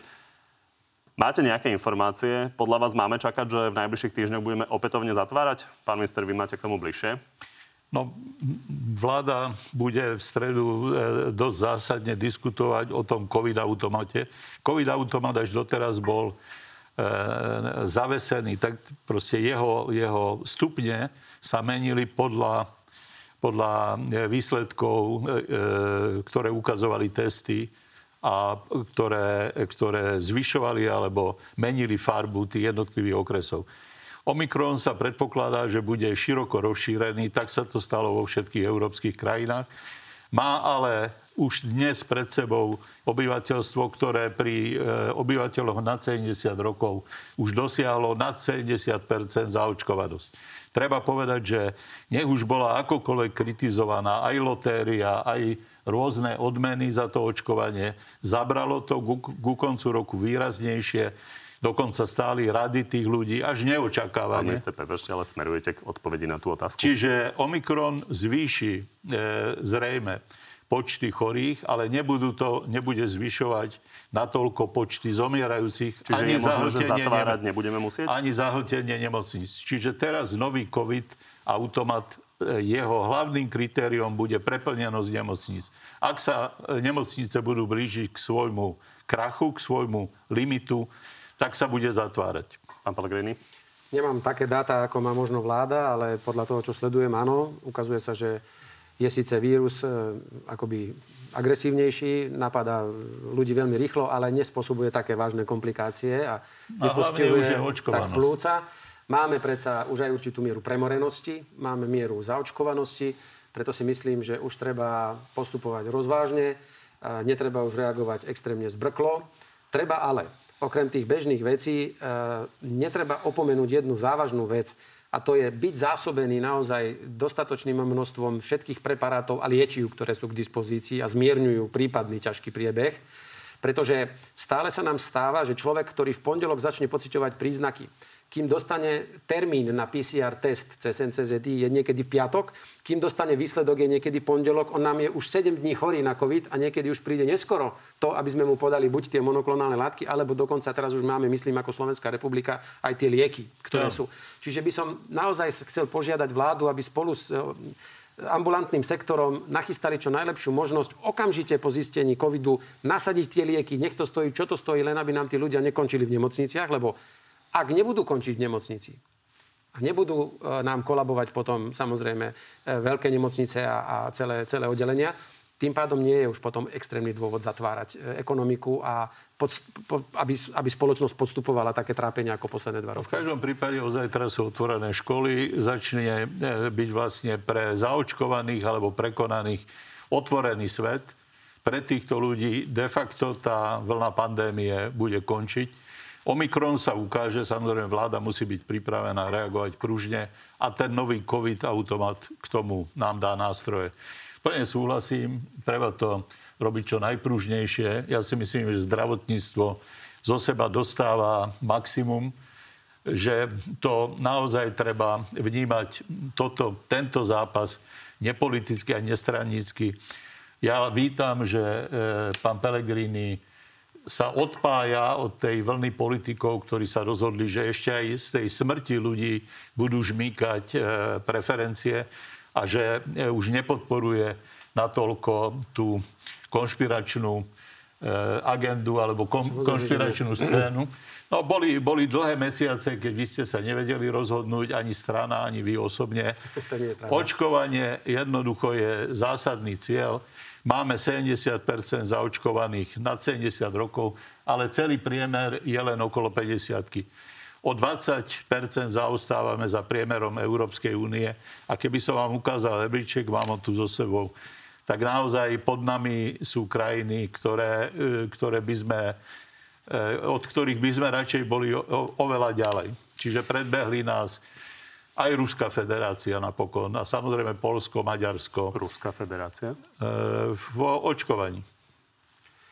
Máte nejaké informácie? Podľa vás máme čakať, že v najbližších týždňoch budeme opätovne zatvárať? Pán minister, vy máte k tomu bližšie. No, vláda bude v stredu e, dosť zásadne diskutovať o tom COVID-automate. COVID-automat až doteraz bol e, zavesený, tak proste jeho, jeho stupne sa menili podľa, podľa e, výsledkov, e, ktoré ukazovali testy a ktoré, ktoré zvyšovali alebo menili farbu tých jednotlivých okresov. Omikron sa predpokladá, že bude široko rozšírený, tak sa to stalo vo všetkých európskych krajinách. Má ale už dnes pred sebou obyvateľstvo, ktoré pri e, obyvateľoch nad 70 rokov už dosiahlo nad 70% zaočkovanosť. Treba povedať, že nech už bola akokoľvek kritizovaná aj lotéria, aj rôzne odmeny za to očkovanie, zabralo to ku, ku koncu roku výraznejšie. Dokonca stáli rady tých ľudí až Pán neočakávane. minister, prepáčte, ale smerujete k odpovedi na tú otázku. Čiže Omikron zvýši e, zrejme počty chorých, ale nebudú to, nebude zvyšovať natoľko počty zomierajúcich. Čiže je možné, že zatvárať nebudeme musieť? Ani zahltenie nemocníc. Čiže teraz nový COVID automat e, jeho hlavným kritériom bude preplnenosť nemocníc. Ak sa e, nemocnice budú blížiť k svojmu krachu, k svojmu limitu, tak sa bude zatvárať. Pán Pellegrini? Nemám také dáta, ako má možno vláda, ale podľa toho, čo sledujem, áno, ukazuje sa, že je síce vírus e, akoby agresívnejší, napadá ľudí veľmi rýchlo, ale nespôsobuje také vážne komplikácie a hlavne už je očkovanosť. tak plúca. Máme predsa už aj určitú mieru premorenosti, máme mieru zaočkovanosti, preto si myslím, že už treba postupovať rozvážne, a netreba už reagovať extrémne zbrklo. Treba ale, okrem tých bežných vecí, e, netreba opomenúť jednu závažnú vec, a to je byť zásobený naozaj dostatočným množstvom všetkých preparátov a liečiv, ktoré sú k dispozícii a zmierňujú prípadný ťažký priebeh. Pretože stále sa nám stáva, že človek, ktorý v pondelok začne pociťovať príznaky, kým dostane termín na PCR test cez NCZD je niekedy v piatok, kým dostane výsledok je niekedy pondelok, on nám je už 7 dní chorý na COVID a niekedy už príde neskoro to, aby sme mu podali buď tie monoklonálne látky, alebo dokonca teraz už máme, myslím, ako Slovenská republika, aj tie lieky, ktoré Tak. sú. Čiže by som naozaj chcel požiadať vládu, aby spolu s e, ambulantným sektorom nachystali čo najlepšiu možnosť okamžite po zistení covidu nasadiť tie lieky, nech to stojí, čo to stojí, len aby nám tí ľudia nekončili v nemocniciach, lebo ak nebudú končiť v nemocnici a nebudú e, nám kolabovať potom samozrejme e, veľké nemocnice a, a celé, celé oddelenia, tým pádom nie je už potom extrémny dôvod zatvárať e, ekonomiku a pod, po, aby, aby spoločnosť podstupovala také trápenia ako posledné dva V roky. každom prípade ozaj teraz sú otvorené školy, začne byť vlastne pre zaočkovaných alebo prekonaných otvorený svet. Pre týchto ľudí de facto tá vlna pandémie bude končiť. Omikron sa ukáže, samozrejme vláda musí byť pripravená reagovať pružne a ten nový COVID automat k tomu nám dá nástroje. Plne súhlasím, treba to robiť čo najpružnejšie. Ja si myslím, že zdravotníctvo zo seba dostáva maximum že to naozaj treba vnímať toto, tento zápas nepoliticky a nestrannícky. Ja vítam, že e, pán Pellegrini sa odpája od tej vlny politikov, ktorí sa rozhodli, že ešte aj z tej smrti ľudí budú žmýkať e, preferencie a že e, už nepodporuje natoľko tú konšpiračnú agendu alebo kon, konšpiračnú scénu. No, boli, boli dlhé mesiace, keď vy ste sa nevedeli rozhodnúť, ani strana, ani vy osobne. Očkovanie jednoducho je zásadný cieľ. Máme 70% zaočkovaných nad 70 rokov, ale celý priemer je len okolo 50 O 20% zaostávame za priemerom Európskej únie. A keby som vám ukázal rebríček, mám ho tu so sebou, tak naozaj pod nami sú krajiny, ktoré, e, ktoré by sme, e, od ktorých by sme radšej boli oveľa ďalej. Čiže predbehli nás aj Ruská federácia napokon a samozrejme Polsko, Maďarsko. Ruská federácia? E, v očkovaní.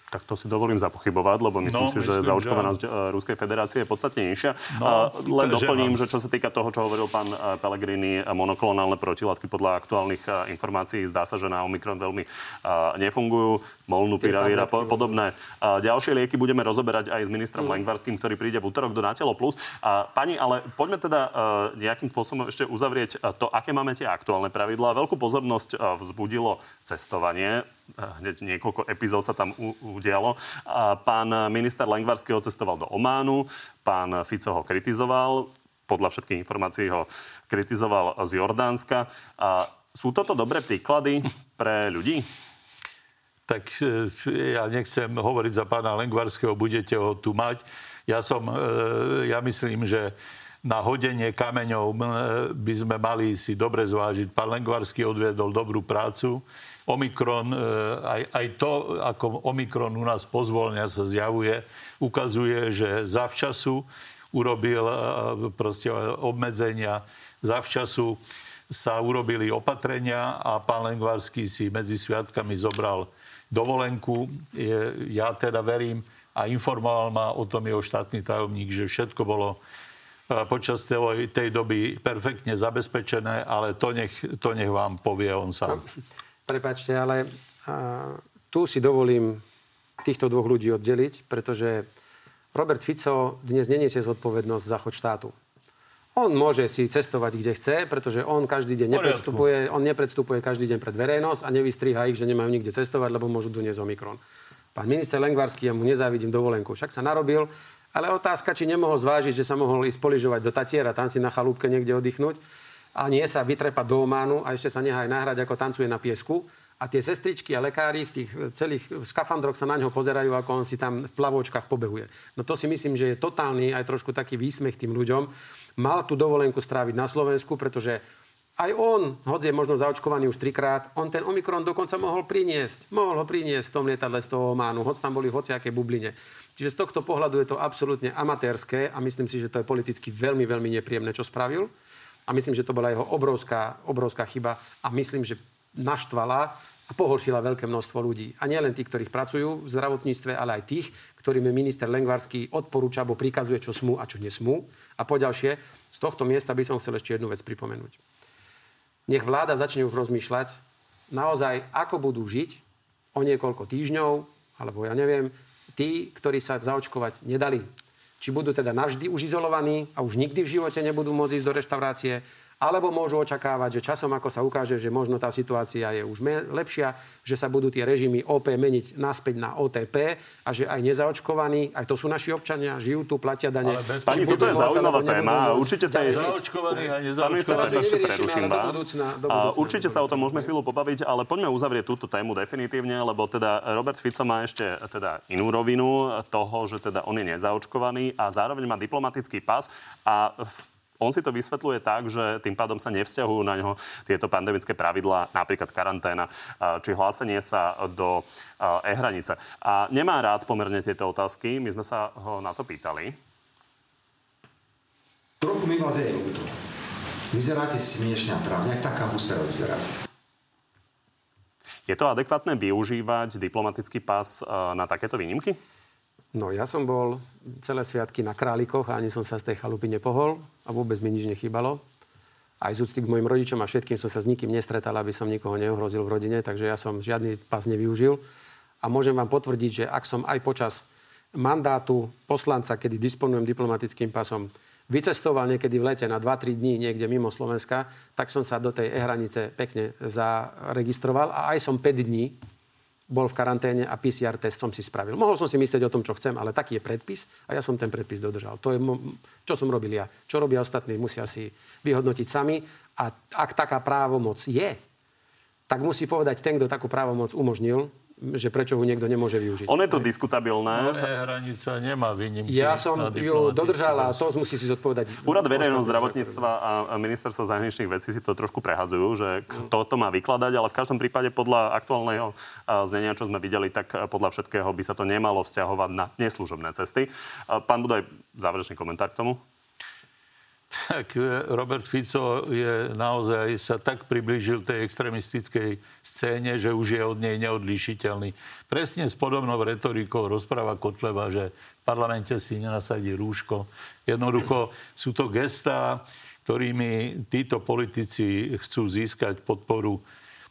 Tak to si dovolím zapochybovať, lebo myslím No, si, že myslím, zaočkovanosť e, Ruskej federácie je podstatne nižšia. No, len že doplním, mám. že čo sa týka toho, čo hovoril pán e, Pellegrini, e, monoklonálne protilátky podľa aktuálnych informácií zdá sa, že na Omikron veľmi nefungujú. Molnupiravir a po- podobné. A ďalšie lieky budeme rozoberať aj s ministrom Lengvarským, ktorý príde v útorok do Natelo Plus. A pani, ale poďme teda nejakým spôsobom ešte uzavrieť to, aké máme tie aktuálne pravidlá. Veľkú pozornosť vzbudilo cestovanie hneď niekoľko epizód sa tam u- udialo. A pán minister Lengvarský odcestoval do Ománu, pán Fico ho kritizoval, podľa všetkých informácií ho kritizoval z Jordánska. A sú toto dobré príklady pre ľudí? tak e, ja nechcem hovoriť za pána Lengvarského, budete ho tu mať. Ja som, e, ja myslím, že na hodenie kameňov e, by sme mali si dobre zvážiť. Pán Lengvarský odviedol dobrú prácu. Omikron, aj, aj to, ako Omikron u nás pozvolňa sa zjavuje, ukazuje, že zavčasu urobil proste obmedzenia, zavčasu sa urobili opatrenia a pán Lengvarský si medzi sviatkami zobral dovolenku. Ja teda verím a informoval ma o tom jeho štátny tajomník, že všetko bolo e, počas tej doby perfektne zabezpečené, ale to nech, to nech vám povie on sám. Prepačte, ale a, tu si dovolím týchto dvoch ľudí oddeliť, pretože Robert Fico dnes neniesie zodpovednosť za chod štátu. On môže si cestovať, kde chce, pretože on každý deň nepredstupuje, on nepredstupuje každý deň pred verejnosť a nevystriha ich, že nemajú nikde cestovať, lebo môžu doniesť Omikron. Pán minister Lengvarský, ja mu nezávidím dovolenku. Však sa narobil, ale otázka, či nemohol zvážiť, že sa mohol ísť poližovať do Tatiera, tam si na chalúbke niekde oddychnúť a nie sa vytrepať do Ománu a ešte sa nechá aj nahrať, ako tancuje na piesku. A tie sestričky a lekári v tých celých skafandroch sa na ňo pozerajú, ako on si tam v plavočkách pobehuje. No to si myslím, že je totálny aj trošku taký výsmech tým ľuďom. Mal tú dovolenku stráviť na Slovensku, pretože aj on, hoď je možno zaočkovaný už trikrát, on ten Omikron dokonca mohol priniesť. Mohol ho priniesť v tom lietadle z toho Ománu, hoď tam boli hociaké bubline. Čiže z tohto pohľadu je to absolútne amatérske a myslím si, že to je politicky veľmi, veľmi nepríjemné, čo spravil. A myslím, že to bola jeho obrovská, obrovská chyba a myslím, že naštvala a pohoršila veľké množstvo ľudí. A nielen tí, ktorých pracujú v zdravotníctve, ale aj tých, ktorým minister Lengvarský odporúča alebo prikazuje, čo smú a čo nesmú. A poďalšie, z tohto miesta by som chcel ešte jednu vec pripomenúť. Nech vláda začne už rozmýšľať naozaj, ako budú žiť o niekoľko týždňov, alebo ja neviem, tí, ktorí sa zaočkovať nedali. Či budú teda navždy už izolovaní a už nikdy v živote nebudú môcť ísť do reštaurácie, alebo môžu očakávať, že časom, ako sa ukáže, že možno tá situácia je už me- lepšia, že sa budú tie režimy OP meniť naspäť na OTP a že aj nezaočkovaní, aj to sú naši občania, žijú tu, platia dane. Ale bez- Pani, toto je zaujímavá téma a určite sa jej... Zaočkovaní a nezaočkovaní. preruším do vás. budúcna- do A Určite sa o tom môžeme chvíľu pobaviť, ale poďme uzavrieť túto tému definitívne, lebo teda Robert Fico má ešte teda inú rovinu toho, že teda on je nezaočkovaný a zároveň má diplomatický pas a v- on si to vysvetľuje tak, že tým pádom sa nevzťahujú na ňo tieto pandemické pravidlá, napríklad karanténa, či hlásenie sa do e-hranice. A nemá rád pomerne tieto otázky, my sme sa ho na to pýtali. Trochu mi vás je ľúto. Vyzeráte smiešne a trávne, ak taká teraz vyzeráte. Je to adekvátne využívať diplomatický pás na takéto výnimky? No ja som bol celé sviatky na Králikoch a ani som sa z tej chalupy nepohol a vôbec mi nič nechýbalo. Aj z úcty k mojim rodičom a všetkým som sa s nikým nestretal, aby som nikoho neohrozil v rodine, takže ja som žiadny pás nevyužil. A môžem vám potvrdiť, že ak som aj počas mandátu poslanca, kedy disponujem diplomatickým pasom, vycestoval niekedy v lete na 2-3 dní niekde mimo Slovenska, tak som sa do tej e-hranice pekne zaregistroval a aj som 5 dní bol v karanténe a PCR test som si spravil. Mohol som si myslieť o tom, čo chcem, ale taký je predpis a ja som ten predpis dodržal. To je, čo som robil ja. Čo robia ostatní, musia si vyhodnotiť sami. A ak taká právomoc je, tak musí povedať ten, kto takú právomoc umožnil, že prečo ho niekto nemôže využiť. On je to diskutabilné. No, hranica nemá výnimky. Ja som ju dodržal a to musí si zodpovedať. Úrad verejného zdravotníctva a ministerstvo zahraničných vecí si to trošku prehadzujú, že kto to má vykladať, ale v každom prípade podľa aktuálneho znenia, čo sme videli, tak podľa všetkého by sa to nemalo vzťahovať na neslužobné cesty. Pán Budaj, záverečný komentár k tomu? Tak e, Robert Fico je naozaj sa tak priblížil tej extremistickej scéne, že už je od nej neodlíšiteľný. Presne s podobnou retorikou rozpráva Kotleva, že v parlamente si nenasadí rúško. Jednoducho sú to gestá, ktorými títo politici chcú získať podporu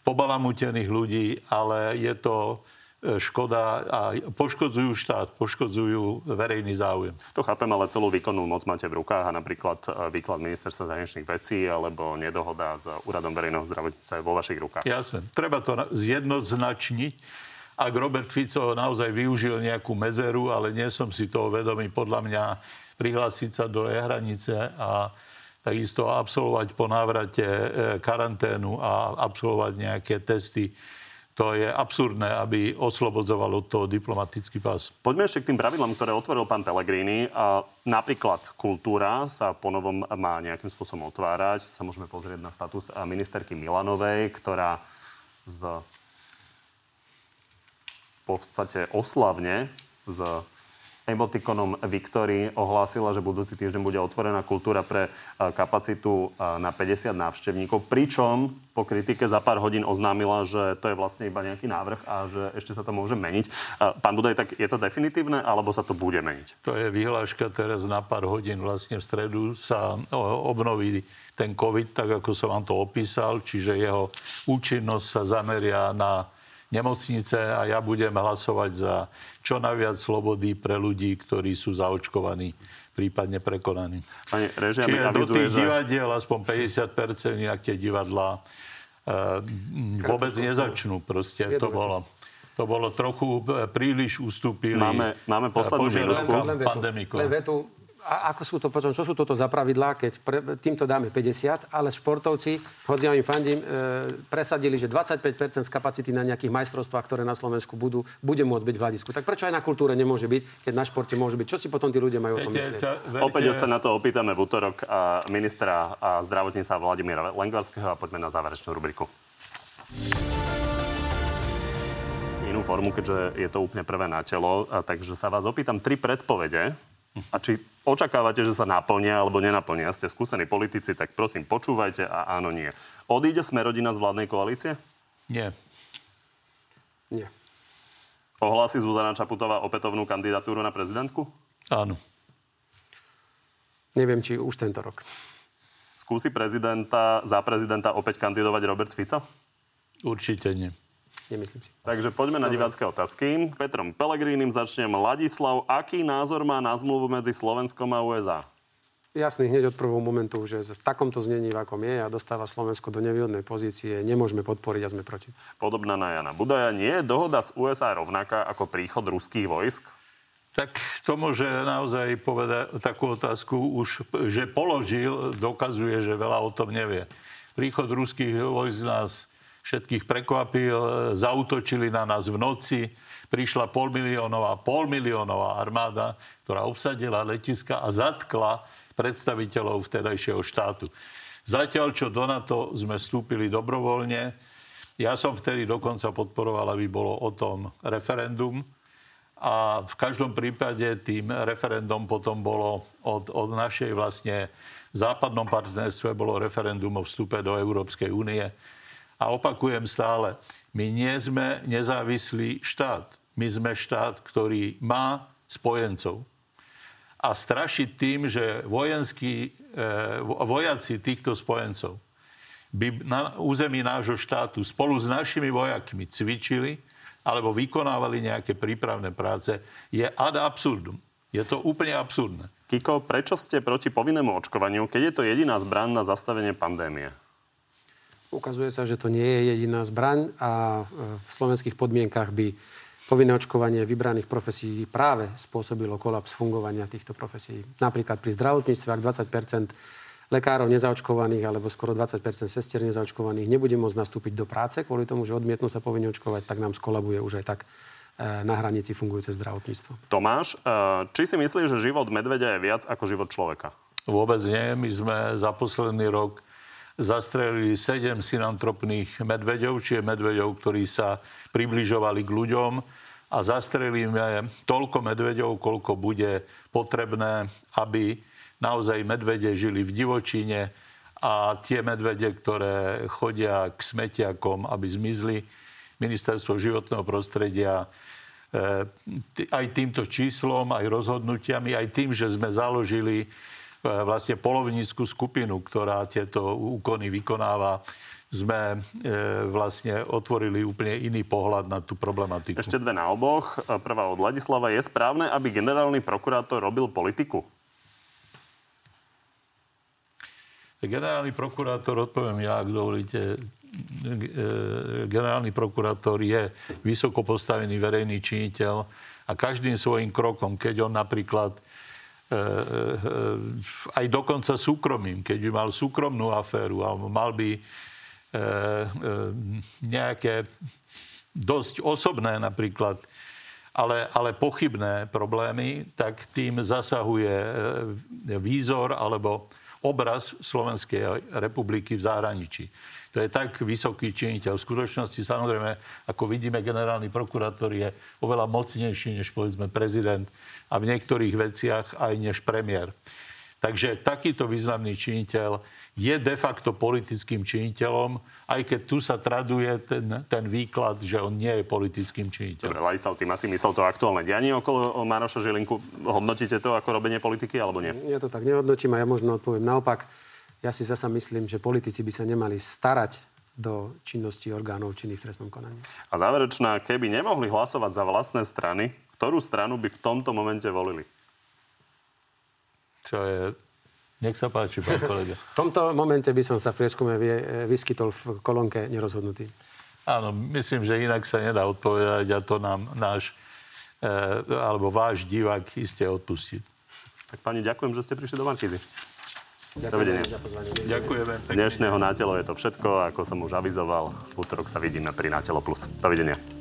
pobalamutených ľudí, ale je to škoda a poškodzujú štát, poškodzujú verejný záujem. To chápem, ale celú výkonnú moc máte v rukách a napríklad e, výklad ministerstva zahraničných vecí alebo nedohoda s úradom verejného zdravotníctva je vo vašich rukách. Jasne. Treba to zjednoznačniť. Ak Robert Fico naozaj využil nejakú mezeru, ale nie som si toho vedomý, podľa mňa prihlásiť sa do e-hranice a takisto absolvovať po návrate e, karanténu a absolvovať nejaké testy to je absurdné, aby oslobodzovalo to diplomatický pás. Poďme ešte k tým pravidlám, ktoré otvoril pán Pellegrini. A napríklad kultúra sa ponovom má nejakým spôsobom otvárať. Sa môžeme pozrieť na status ministerky Milanovej, ktorá z v podstate oslavne z emotikonom Victory ohlásila, že budúci týždeň bude otvorená kultúra pre e, kapacitu e, na 50 návštevníkov, pričom po kritike za pár hodín oznámila, že to je vlastne iba nejaký návrh a že ešte sa to môže meniť. E, pán Budaj, tak je to definitívne, alebo sa to bude meniť? To je vyhláška teraz na pár hodín. Vlastne v stredu sa obnoví ten COVID, tak ako som vám to opísal, čiže jeho účinnosť sa zameria na nemocnice a ja budem hlasovať za čo najviac slobody pre ľudí, ktorí sú zaočkovaní, prípadne prekonaní. Pani režia Čiže do tých že... divadiel aspoň 50%, inak tie divadlá uh, vôbec nezačnú. Proste to bolo. To bolo trochu e, príliš ustúpili. Máme, máme poslednú minútku. Len vetu, a ako sú to potom, čo sú toto za pravidlá, keď pre, týmto dáme 50, ale športovci, hoď ja im fandím, e, presadili, že 25% z kapacity na nejakých majstrovstvách, ktoré na Slovensku budú, bude môcť byť v hľadisku. Tak prečo aj na kultúre nemôže byť, keď na športe môže byť? Čo si potom tí ľudia majú o tom myslieť? Opäť sa na to opýtame v útorok ministra zdravotníca Vladimíra Lengvarského a poďme na záverečnú rubriku inú formu, keďže je to úplne prvé na telo. A takže sa vás opýtam tri predpovede a či očakávate, že sa naplnia alebo nenaplnia, ste skúsení politici, tak prosím, počúvajte a áno, nie. Odíde sme rodina z vládnej koalície? Nie. Nie. Ohlási Zuzana Čaputová opätovnú kandidatúru na prezidentku? Áno. Neviem, či už tento rok. Skúsi prezidenta, za prezidenta opäť kandidovať Robert Fico? Určite nie. Nemyslím si. Takže poďme na divácké otázky. Petrom Pelegrínim začnem. Ladislav, aký názor má na zmluvu medzi Slovenskom a USA? Jasný, hneď od prvého momentu, že v takomto znení, v akom je a dostáva Slovensko do nevýhodnej pozície, nemôžeme podporiť a sme proti. Podobná na Jana Budaja. Nie je dohoda z USA rovnaká ako príchod ruských vojsk? Tak to môže naozaj povedať takú otázku už, že položil, dokazuje, že veľa o tom nevie. Príchod ruských vojsk nás všetkých prekvapil, zautočili na nás v noci, prišla polmiliónová, polmiliónová armáda, ktorá obsadila letiska a zatkla predstaviteľov vtedajšieho štátu. Zatiaľ, čo do NATO sme vstúpili dobrovoľne, ja som vtedy dokonca podporoval, aby bolo o tom referendum. A v každom prípade tým referendum potom bolo od, od našej vlastne západnom partnerstve bolo referendum o vstupe do Európskej únie. A opakujem stále, my nie sme nezávislý štát. My sme štát, ktorý má spojencov. A strašiť tým, že vojenskí, e, vojaci týchto spojencov by na území nášho štátu spolu s našimi vojakmi cvičili alebo vykonávali nejaké prípravné práce, je ad absurdum. Je to úplne absurdné. Kiko, prečo ste proti povinnému očkovaniu, keď je to jediná zbran na zastavenie pandémie? Ukazuje sa, že to nie je jediná zbraň a e, v slovenských podmienkach by povinné očkovanie vybraných profesí práve spôsobilo kolaps fungovania týchto profesí. Napríklad pri zdravotníctve, ak 20% lekárov nezaočkovaných alebo skoro 20% sestier nezaočkovaných nebude môcť nastúpiť do práce kvôli tomu, že odmietnú sa povinne očkovať, tak nám skolabuje už aj tak e, na hranici fungujúce zdravotníctvo. Tomáš, e, či si myslíš, že život medvedia je viac ako život človeka? Vôbec nie. My sme za posledný rok zastrelili sedem synantropných medveďov, čiže medveďov, ktorí sa približovali k ľuďom a zastrelíme toľko medveďov, koľko bude potrebné, aby naozaj medvede žili v divočine a tie medvede, ktoré chodia k smetiakom, aby zmizli. Ministerstvo životného prostredia e, aj týmto číslom, aj rozhodnutiami, aj tým, že sme založili vlastne polovníckú skupinu, ktorá tieto úkony vykonáva, sme e, vlastne otvorili úplne iný pohľad na tú problematiku. Ešte dve na oboch. E, prvá od Ladislava. Je správne, aby generálny prokurátor robil politiku? Generálny prokurátor, odpoviem ja, ak dovolíte, generálny prokurátor je vysoko postavený verejný činiteľ a každým svojim krokom, keď on napríklad aj dokonca súkromím, keď by mal súkromnú aféru, alebo mal by eh, nejaké dosť osobné napríklad, ale, ale pochybné problémy, tak tým zasahuje výzor alebo obraz Slovenskej republiky v zahraničí. To je tak vysoký činiteľ. V skutočnosti, samozrejme, ako vidíme, generálny prokurátor je oveľa mocnejší než, povedzme, prezident a v niektorých veciach aj než premiér. Takže takýto významný činiteľ je de facto politickým činiteľom, aj keď tu sa traduje ten, ten výklad, že on nie je politickým činiteľom. Dobre, Ladislav, tým asi myslel to aktuálne dianie okolo Maroša Žilinku. Hodnotíte to ako robenie politiky, alebo nie? Ja to tak nehodnotím a ja možno odpoviem naopak. Ja si zasa myslím, že politici by sa nemali starať do činnosti orgánov činných v trestnom konaní. A záverečná, keby nemohli hlasovať za vlastné strany, ktorú stranu by v tomto momente volili? Čo je... Nech sa páči, pán kolega. v tomto momente by som sa v prieskume vyskytol v kolónke nerozhodnutý. Áno, myslím, že inak sa nedá odpovedať a to nám náš e, alebo váš divák iste odpustí. Tak pani, ďakujem, že ste prišli do Markízy. Dovidenia. Ďakujeme. Dnešného Na telo je to všetko. Ako som už avizoval, v útorok sa vidíme pri Na telo plus. Dovidenia.